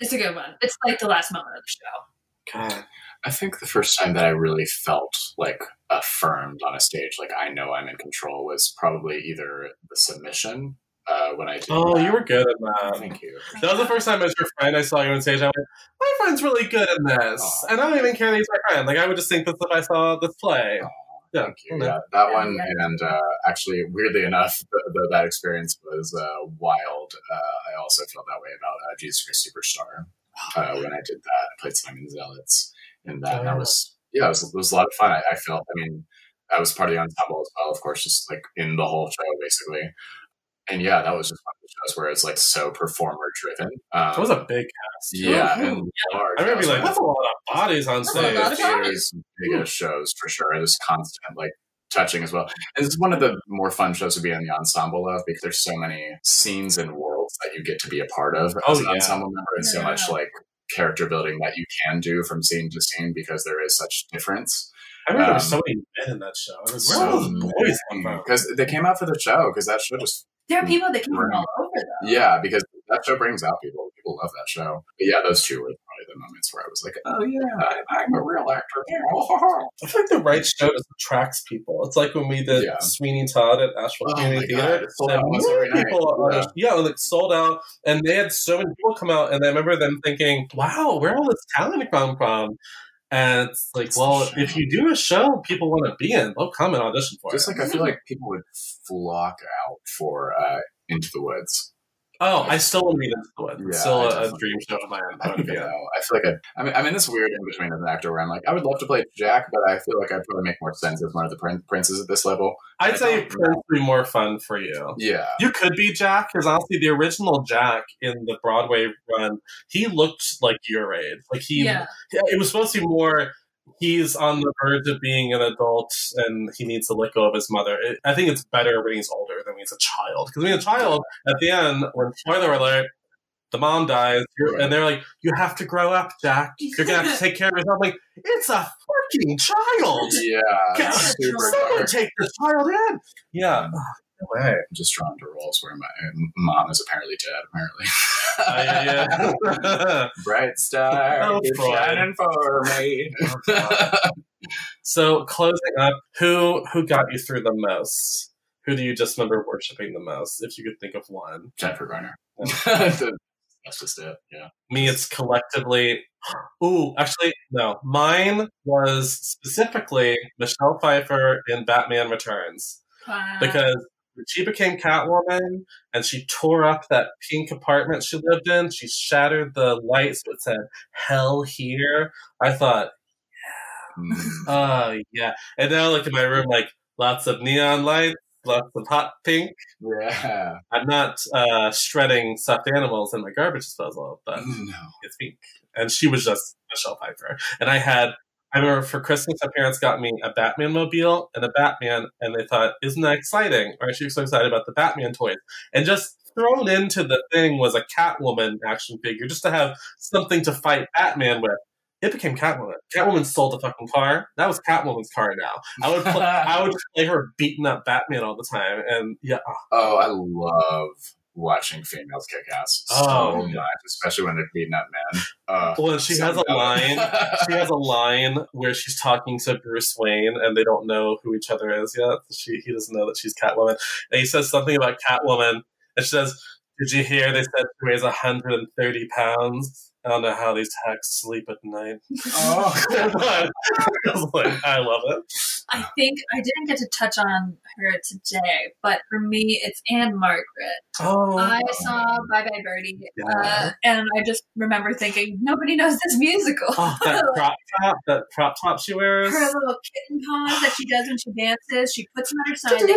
it's a good one. It's like the last moment of the show. God. I think the first time that I really felt like affirmed on a stage, like I know I'm in control, was probably either the submission uh, when I did. Oh, that. you were good at that. Thank you. That was the first time as your friend I saw you on stage. I went, my friend's really good in this, Aw. and I don't even care that he's my friend. Like I would just think this if I saw this play. Aw, Yeah, Thank you. okay. Yeah, that Yeah, one, yeah. and uh, actually, weirdly enough, the, the, that experience was uh, wild. Uh, I also felt that way about uh, Jesus Christ Superstar uh, when I did that. I played Simon Zealotes in that, and that Oh. was yeah, it was, it was a lot of fun. I, I felt, I mean, I was part of the ensemble as well, of course, just like in the whole show basically. And yeah, that was just one of the shows where it's like so performer driven. Um, It was a big cast. yeah, Mhm. and large. I remember being like, also. that's a lot of bodies on That's a stage. lot of theaters, biggest shows for sure. Just constant like touching as well. And it's one of the more fun shows to be in the ensemble of because there's so many scenes and worlds that you get to be a part of Oh, as an yeah. ensemble member, and so much like character building that you can do from scene to scene because there is such difference. I remember there were Um, so many men in that show. I was, So are those boys because they came out for the show because that show just There are people that came from Right. all over though. yeah because that show brings out people. People love that show. But yeah, those two were probably the moments where I was like, oh yeah, I, I'm a real actor. I feel like the right show just attracts people. It's like when we did Yeah. Sweeney Todd at Asheville Oh Community Theater. it sold and out more night. people on Yeah. yeah, like sold out, and they had so many people come out, and I remember them thinking, "Wow, where all this talent come from?" And it's like, It's well, if you do a show people want to be in, they'll come and audition for Just it. Just like I feel like people would flock out for uh, Into the Woods. Oh, I still want to be into the Woods. It's Yeah, still I a, a definitely- dream show of mine. I I would don't be in. know. I feel like I, I'm, I'm in this weird in between as an actor where I'm like, I would love to play Jack, but I feel like I'd probably make more sense as one of the prin- princes at this level. I'd say don't Prince would be more fun for you. Yeah. You could be Jack, because honestly, the original Jack in the Broadway run, he looked like your age. Like he, Yeah. yeah, it was supposed to be more. He's on the verge of being an adult, and he needs to let go of his mother. It, I think it's better when he's older than when he's a child. Because when he's a child, at the end, when spoiler alert, the mom dies, you're- and they're like, "You have to grow up, Jack. You're gonna have to take care of yourself." I'm like, it's a fucking child. Yeah. God, Someone dark. take this child in. Yeah. Mm. Oh, no way. I'm just drawn to roles where my mom is apparently dead, apparently. Uh, yeah, yeah. Bright star, Oh, keep Freud. shining for me. So closing up, who who got you through the most? Who do you just remember worshiping the most? If you could think of one, Jennifer Garner. That's just it. Yeah. me, it's collectively. Ooh, actually, no. Mine was specifically Michelle Pfeiffer in Batman Returns Wow. because when she became Catwoman and she tore up that pink apartment she lived in. She shattered the lights that said "Hell here." I thought, Mm. oh yeah. And now I look at my room like lots of neon lights, lots of hot pink. yeah. I'm not uh, shredding stuffed animals in my garbage disposal, but No. it's pink. And she was just Michelle Pfeiffer. And I had, I remember for Christmas, my parents got me a Batman mobile and a Batman, and they thought, isn't that exciting? Or she was so excited about the Batman toys. And just thrown into the thing was a Catwoman action figure just to have something to fight Batman with. It became Catwoman. Catwoman stole the fucking car. That was Catwoman's car now. I would play, I would play her beating up Batman all the time. And yeah, ah. Oh, I love watching females kick ass so Oh. much, especially when they're beating up men. Uh, well, she so has a line she has a line where she's talking to Bruce Wayne and they don't know who each other is yet. She he doesn't know that she's Catwoman. And he says something about Catwoman and she says, Did you hear they said she weighs 130 pounds? I don't know how these hacks sleep at night. oh. I was like, I love it. I think I didn't get to touch on her today, but for me, it's Ann-Margret. Oh, I saw Bye Bye Birdie, uh, and I just remember thinking, nobody knows this musical. oh that crop top, that crop top she wears. her little kitten paws that she does when she dances, she puts them on her side. They.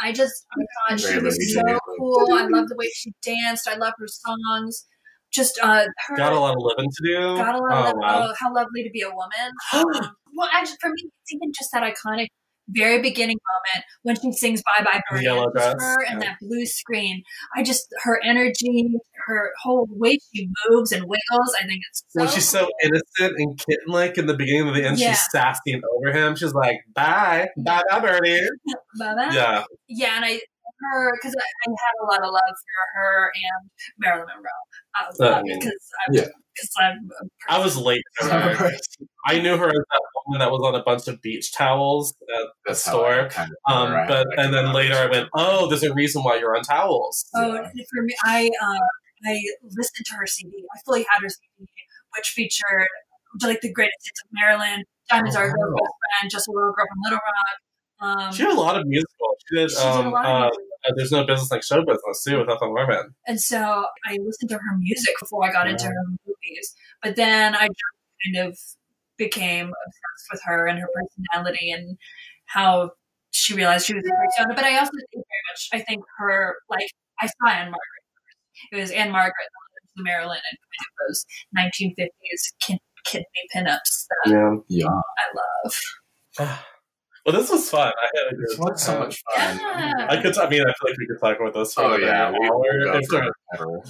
I just, I thought she was so cool. I love the way she danced. I love her songs. Just uh, her Got a lot of living to do. got a lot oh, of wow. oh, how lovely to be a woman. Um, well, actually, for me, it's even just that iconic very beginning moment when she sings "Bye Bye Birdie." It's and yeah. that blue screen. I just her energy, her whole way she moves and wiggles. I think it's so when she's so innocent and kitten like in the beginning of the end, Yeah. she's sassy and over him. She's like, bye, bye, bye, birdie. Bye-bye. Yeah. yeah, and I her because I, I had a lot of love for her and Marilyn Monroe uh, Uh, uh, because I'm, Yeah. because I'm a I was late. I knew her as that woman that was on a bunch of beach towels at the That's how store. Kind of Um, I- but I and then later I went, oh, there's a reason why you're on towels. Oh, Yeah. for me, I um, I listened to her CD. I fully had her CD, which featured like the greatest hits of Marilyn, Diamonds Oh, Are a Girl's wow. Best Friend, Just a Little Girl from Little Rock. Um, She did a lot of musicals. She did, she did a um, of uh, uh, There's No Business Like Show Business, too, with Ethel Merman. and so I listened to her music before I got into her movies. But then I just kind of became obsessed with her and her personality and how she realized she was a persona. But I also think very much, I think her, like, I saw Ann-Margret. It was Ann-Margret, the Marilyn, and kind of those 1950s kid, kidney pinups that Yeah. Yeah. I love. well, this was fun. I had a good was so much fun. Yeah. I could. I mean, I feel like we could talk about this for Oh another yeah, we hour. If there- forever.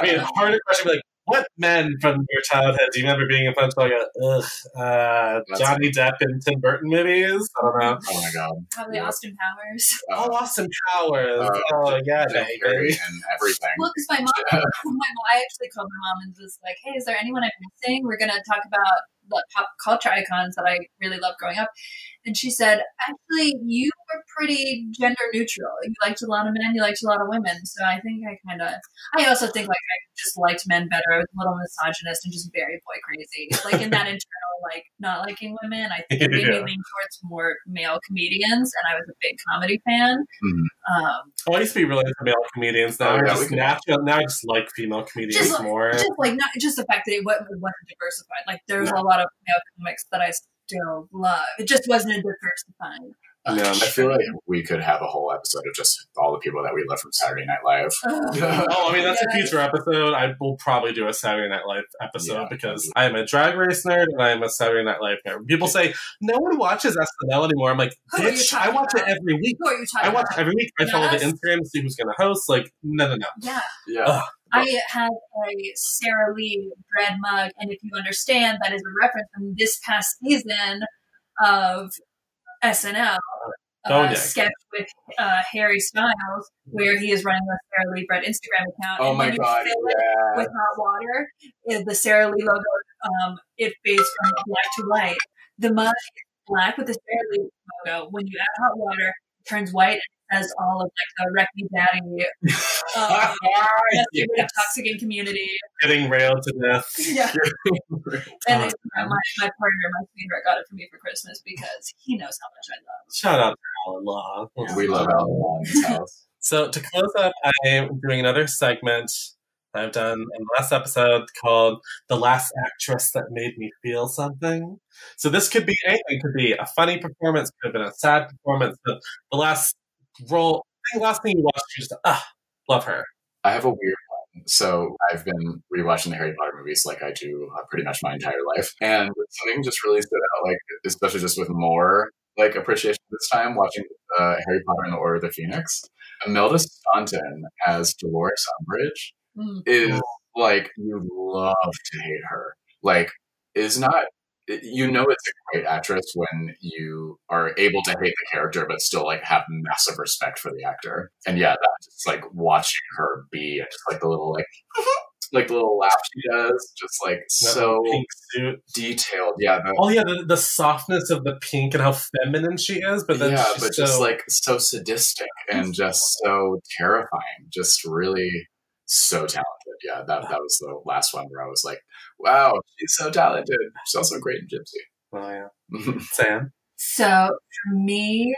I mean, hard question. Like, what men from your childhood do you remember being in fun like ugh uh, Johnny Depp in Tim Burton movies? I don't know. Oh my god. Probably Yeah. Austin Powers. Oh, Austin Powers. Uh, oh yeah, Jim baby. and everything. Well, because my mom, my mom, I actually called my mom and was like, "Hey, is there anyone I'm missing? We're gonna talk about the pop culture icons that I really loved growing up." And she said, "Actually, you were pretty gender neutral. You liked a lot of men, you liked a lot of women. So I think I kind of, I also think like I just liked men better. I was a little misogynist and just very boy crazy. Like in that internal, like not liking women, I think it made Yeah. me lean towards more male comedians, and I was a big comedy fan. Mhm. Um, Oh, I used to be really into male comedians. Now Oh, I'm yeah, just natural. Now I just like female comedians Just more. just like not just the fact that it wasn't, it wasn't diversified. Like there's a lot of male comics that I still love. It just wasn't diversified. Yeah. I feel like we could have a whole episode of just all the people that we love from Saturday Night Live. Ugh. Oh, oh, I mean that's a future episode. I will probably do a Saturday Night Live episode Yeah. because I am a drag race nerd and I am a Saturday Night Live nerd. People say no one watches SNL anymore. I'm like, Who bitch, I watch about? it every week. Who are you talking I watch about? it every week. I follow the Instagram to see who's going to host. Like, no, no, no. Yeah, Yeah. Ugh. I have a Sara Lee bread mug, and if you understand, that is a reference from this past season of SNL. Oh, uh, yeah. sketch with uh, Harry Styles, where he is running the Sara Lee Bread Instagram account. Oh and my god. fill it Yeah. with hot water the Sara Lee logo. Um, it fades from black to white. The mug is black with the Sara Lee logo. When you add hot water, it turns white and says all of like the Wreck Me Daddy, um, Yes. yes. toxic community. Getting railed to death. Yeah, and it's, uh, my my partner, my sweetheart, got it for me for Christmas because he knows how much I love. Shout out to Alan Law. we love Alan Law in this house. So to close up, I am doing another segment I've done in the last episode called "The Last Actress That Made Me Feel Something." So this could be anything. It could be a funny performance, could have been a sad performance. But the last role, the last thing you watched, you just ah, love her. I have a weird one. So I've been rewatching the Harry Potter movies like I do uh, pretty much my entire life, and something just really stood out. Like especially just with more like appreciation this time watching uh, Harry Potter and the Order of the Phoenix. Imelda Staunton as Dolores Umbridge Mm. is like you love to hate her. Like is not you know it's a great actress when you are able to hate the character but still like have massive respect for the actor. And yeah, that just like watching her be and just like the little like like the little laugh she does, just like That so pink suit. detailed. Yeah, the, Oh yeah, the, the softness of the pink and how feminine she is, but then yeah, she's but so, just like so sadistic and just so terrifying. Just really so talented. Yeah, that that was the last one where I was like, wow, she's so talented. She's also great in Gypsy. oh yeah, Sam. So for me,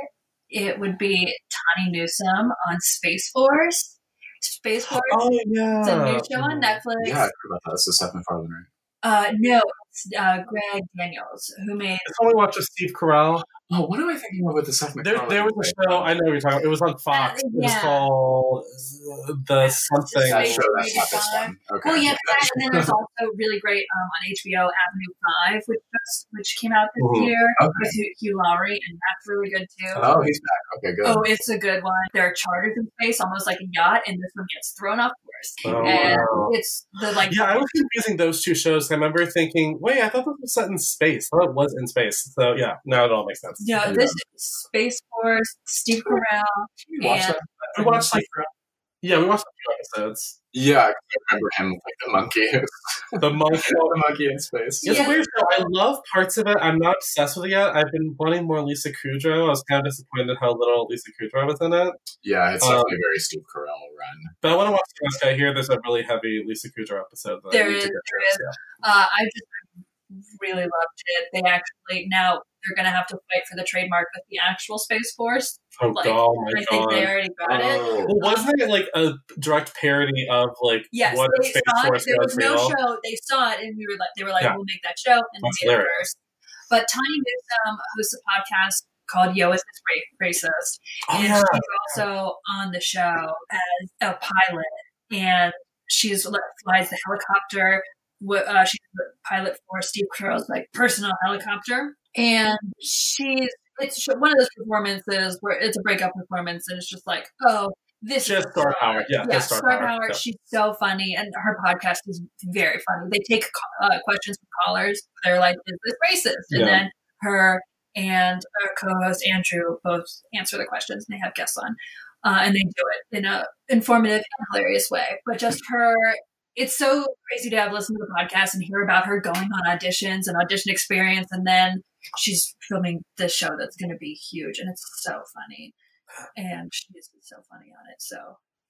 it would be Tawny Newsome on Space Force. Space Force. Oh yeah, It's a new show on Netflix. yeah, I heard about that. It's the Seth MacFarlane, right? Uh, no, it's uh, Greg Daniels who made. It's only watched with Steve Carell. Oh, what am I thinking of with the Seth There, MacFarlane? there was a show. I know what you're talking. about. It was on Fox. Uh, It was called the something. That Space show, that's not this Force. one. Okay. Well, yeah, that, and then there's also really great um, on HBO Avenue Five, which just which came out this Mhm. year Okay. with Hugh, Hugh Laurie, and that's really good too. Oh, he's back. Okay, good. Oh, it's a good one. There are charters in space, almost like a yacht, and this one gets thrown off course. Oh, and wow. it's the like Yeah, I was confusing those two shows. I remember thinking, wait, I thought this was set in space. I thought it was in space. So yeah, now it all makes sense. Yeah, this is Space Force, Steve Carell. and- that? We watched like, yeah, we watched a few episodes. Yeah, I remember him like the monkey. The monk. the monkey in space. It's Yeah. a weird show. I love parts of it. I'm not obsessed with it yet. I've been wanting more Lisa Kudrow. I was kind of disappointed how little Lisa Kudrow was in it. Yeah, it's Um, definitely a very Steve Carell run. But I want to watch the rest. I hear there's a really heavy Lisa Kudrow episode. That I There need to get there to. Uh, I just really loved it. They actually now they're going to have to fight for the trademark with the actual Space Force. Oh, Like, God, oh my I think they already got it. Oh. Well, wasn't it like a direct parody of like Yes, what they Space saw it. Force There was was no real? show. They saw it, and we were like, they were like, Yeah. "We'll make that show," and That's they did first. But Tawny Newsome hosts a podcast called "Yo, Is This Ra- Racist?" Oh and yeah. she's also on the show as a pilot, and she's flies the helicopter. Uh, she's the pilot for Steve Carell's like personal helicopter, and she's it's one of those performances where it's a breakup performance, and it's just like, oh, this She has star power. Yeah, yeah, star, star power. power. Yeah. She's so funny, and her podcast is very funny. They take uh, questions from callers. They're like, "Is this racist?" And Yeah. then her and her co-host Andrew both answer the questions, and they have guests on, uh, and they do it in a informative and hilarious way. But just her, it's so crazy to have listened to the podcast and hear about her going on auditions and audition experience, and then she's filming this show that's going to be huge, and it's so funny, and she's so funny on it. So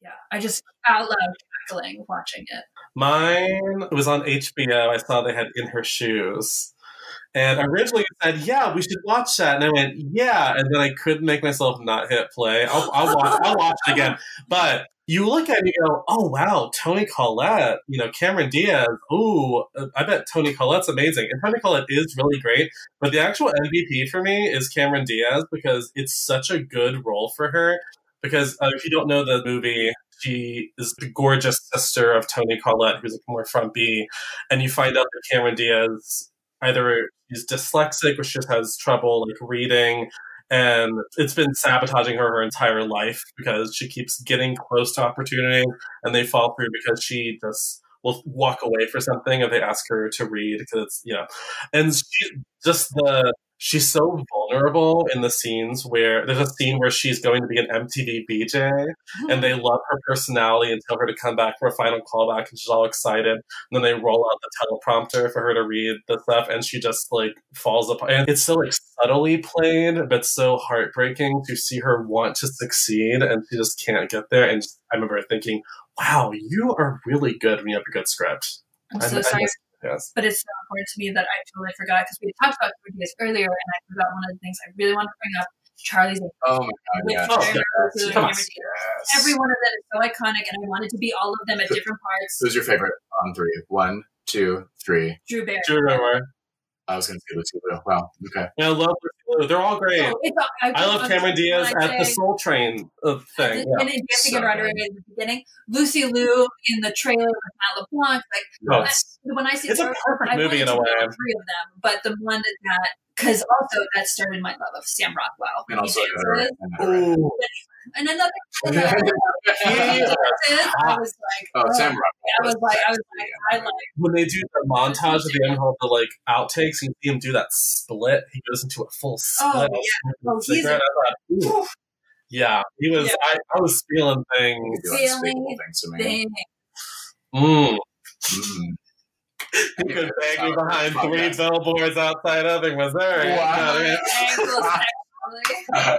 yeah, I just out loud cackling watching it. Mine was on HBO. I saw they had In Her Shoes. And originally I said, yeah, we should watch that. And I went, yeah. And then I couldn't make myself not hit play. I'll, I'll, watch, I'll watch it again. But you look at it and you go, oh, wow, Toni Collette, you know, Cameron Diaz. Ooh, I bet Toni Collette's amazing. And Toni Collette is really great. But the actual MVP for me is Cameron Diaz because it's such a good role for her. Because uh, if you don't know the movie, she is the gorgeous sister of Toni Collette, who's more frumpy, and you find out that Cameron Diaz either is dyslexic or she just has trouble like reading, and it's been sabotaging her her entire life because she keeps getting close to opportunity and they fall through because she just will walk away for something if they ask her to read because it's you know, and she just the she's so vulnerable in the scenes where there's a scene where she's going to be an MTV VJ and they love her personality and tell her to come back for a final callback and she's all excited. And then they roll out the teleprompter for her to read the stuff and she just like falls apart. And it's so like subtly played but so heartbreaking to see her want to succeed and she just can't get there. And i remember thinking wow you are really good when you have a good script. I'm so I sorry, miss- yes but it's so important to me that I totally forgot because we talked about ideas earlier, and I forgot one of the things I really want to bring up. Charlie's Oh my god, yeah. Jeremy yeah. Renner and Come on. Cameron Every one of them is so iconic, and I wanted to be all of them at different parts. Who's your favorite on three? One, two, three. Drew Barry. do you remember I was going to say Lucy Liu. Wow. Okay. yeah, i love Lucy Liu. they're all great So it's, I, i love cameron diaz when I at the soul train uh, thing yeah. And in Dancing So in Roddenberry at the beginning, Lucy Liu in the trailer with Matt LeBlanc. Like Oh, that- when I say it's a Dark, perfect I movie in a way three of them, but the one that because also that started my love of Sam Rockwell. And also He another, dances. another Ooh. and another and Yeah. He and is dances, I was like, Oh, Sam oh, Rockwell. I was like, I was like, I like. when they do the montage of the end of the like outtakes, you see him do that split. He goes into a full split. Oh, yeah. Oh, he's cigarette. Thought, yeah, he was. Yeah. I, I was feeling You things. do unspeakable things to me. Thing. Mm. Mm. He could bang me behind three billboards outside of Missouri. Wow.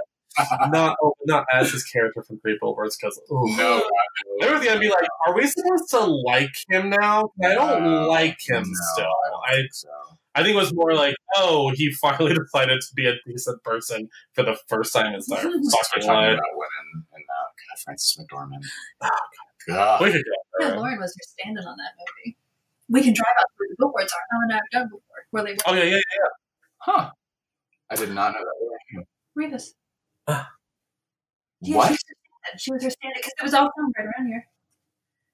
Angles, actually. Not, oh, not as his character from Three Billboards because No, God, no. There was gonna be like, are we supposed to like him now? I don't No, like him no, still. I don't I think so. I think it was more like, oh, he finally decided to be a decent person for the first time in his Start fucking talking life. about women and uh, God, Frances McDormand. Oh, God. We could go Yeah. Lauren was your stand-in on that movie. We can drive out where the billboards are. No, no, no, billboard where they Oh yeah, yeah, yeah. Huh. I did not know that. Revis. Ah. Yeah, What? She was, her stand-in. she was her stand because it was all filmed right around here.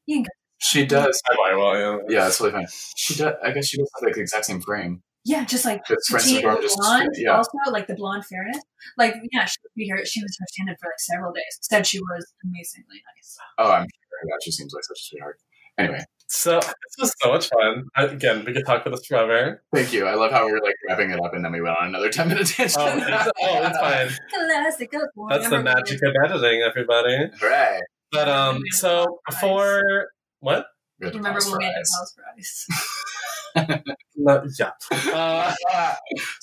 You can go. She does. Well, yeah. Yeah, that's really fine. She does. I guess she does have like the exact same frame. Yeah, just like Just the teen- just blonde, yeah. also like the blonde fairness. Like, yeah, she would be her. She was her stand-in for like several days. Said she was amazingly nice. Oh, I'm sure. Yeah, she seems like such a sweetheart. Anyway, So this was so much fun. Again, we could talk about this forever. thank you. I love how we were like wrapping it up and then we went on another 10 minute tangent. Oh, it's, oh, it's fine. Classic. That's the magic of editing, everybody. Hooray. But um, so before what? We had to Remember pause when for we had eyes. to pause for ice? No, yeah. Uh, Sorry.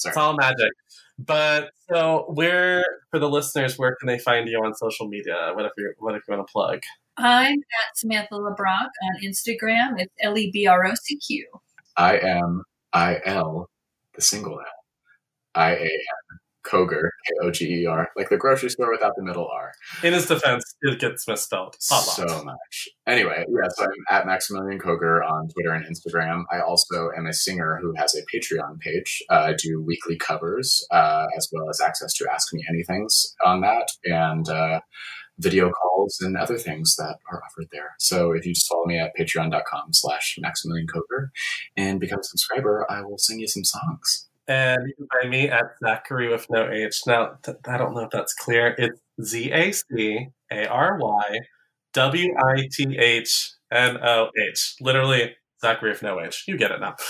It's all magic. But so where for the listeners, where can they find you on social media? What if you what if you want to plug? I'm at Samantha LeBrocq on Instagram. It's L E B R O C Q. I am I L, the single L. I A N, Koger, K O G E R, like the grocery store without the middle R. In his defense, it gets misspelled a lot. So much. Anyway, yeah, so I'm at Maximilian Koger on Twitter and Instagram. I also am a singer who has a Patreon page. Uh, I do weekly covers, uh, as well as access to Ask Me Anythings on that, and uh, video calls and other things that are offered there. So if you just follow me at patreon.com slash Maximilian Koger and become a subscriber, I will sing you some songs. And you can find me at Zacary with no H. Now, th- I don't know if that's clear. It's Z A C A R Y W I T H N O H. Literally, Zacary with no H. You get it now.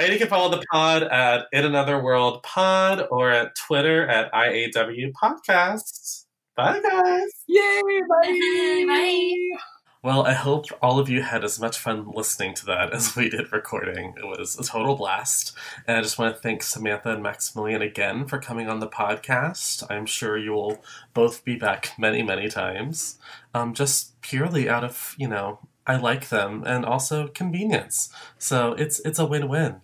And you can follow the pod at In Another World Pod or at Twitter at IAW Podcasts. Bye, guys. Yay! Bye. Bye. Well, I hope all of you had as much fun listening to that as we did recording. It was a total blast. And I just want to thank Samantha and Maximilian again for coming on the podcast. I'm sure you will both be back many, many times. Um, just purely out of, you know, I like them and also convenience. So it's it's a win-win.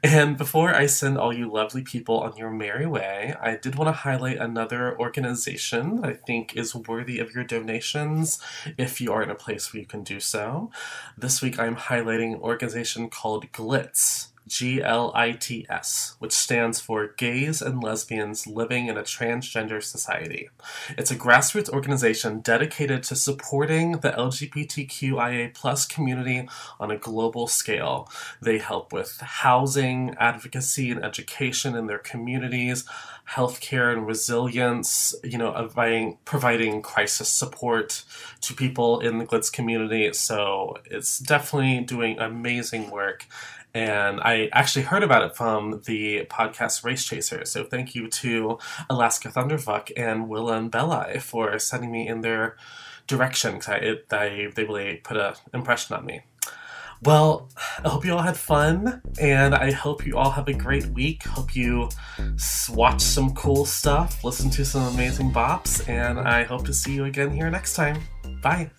And before I send all you lovely people on your merry way, I did want to highlight another organization that I think is worthy of your donations if you are in a place where you can do so. This week I'm highlighting an organization called GLITS. G L I T S, which stands for Gays and Lesbians Living in a Transgender Society. It's a grassroots organization dedicated to supporting the LGBTQIA community on a global scale. They help with housing, advocacy, and education in their communities, healthcare and resilience, you know, providing, providing crisis support to people in the GLITS community. So it's definitely doing amazing work. And I actually heard about it from the podcast Race Chaser. So thank you to Alaska Thunderfuck and Willam and Belli for sending me in their direction because I, they really put an impression on me. Well, I hope you all had fun, and I hope you all have a great week. Hope you watch some cool stuff, listen to some amazing bops, and I hope to see you again here next time. Bye.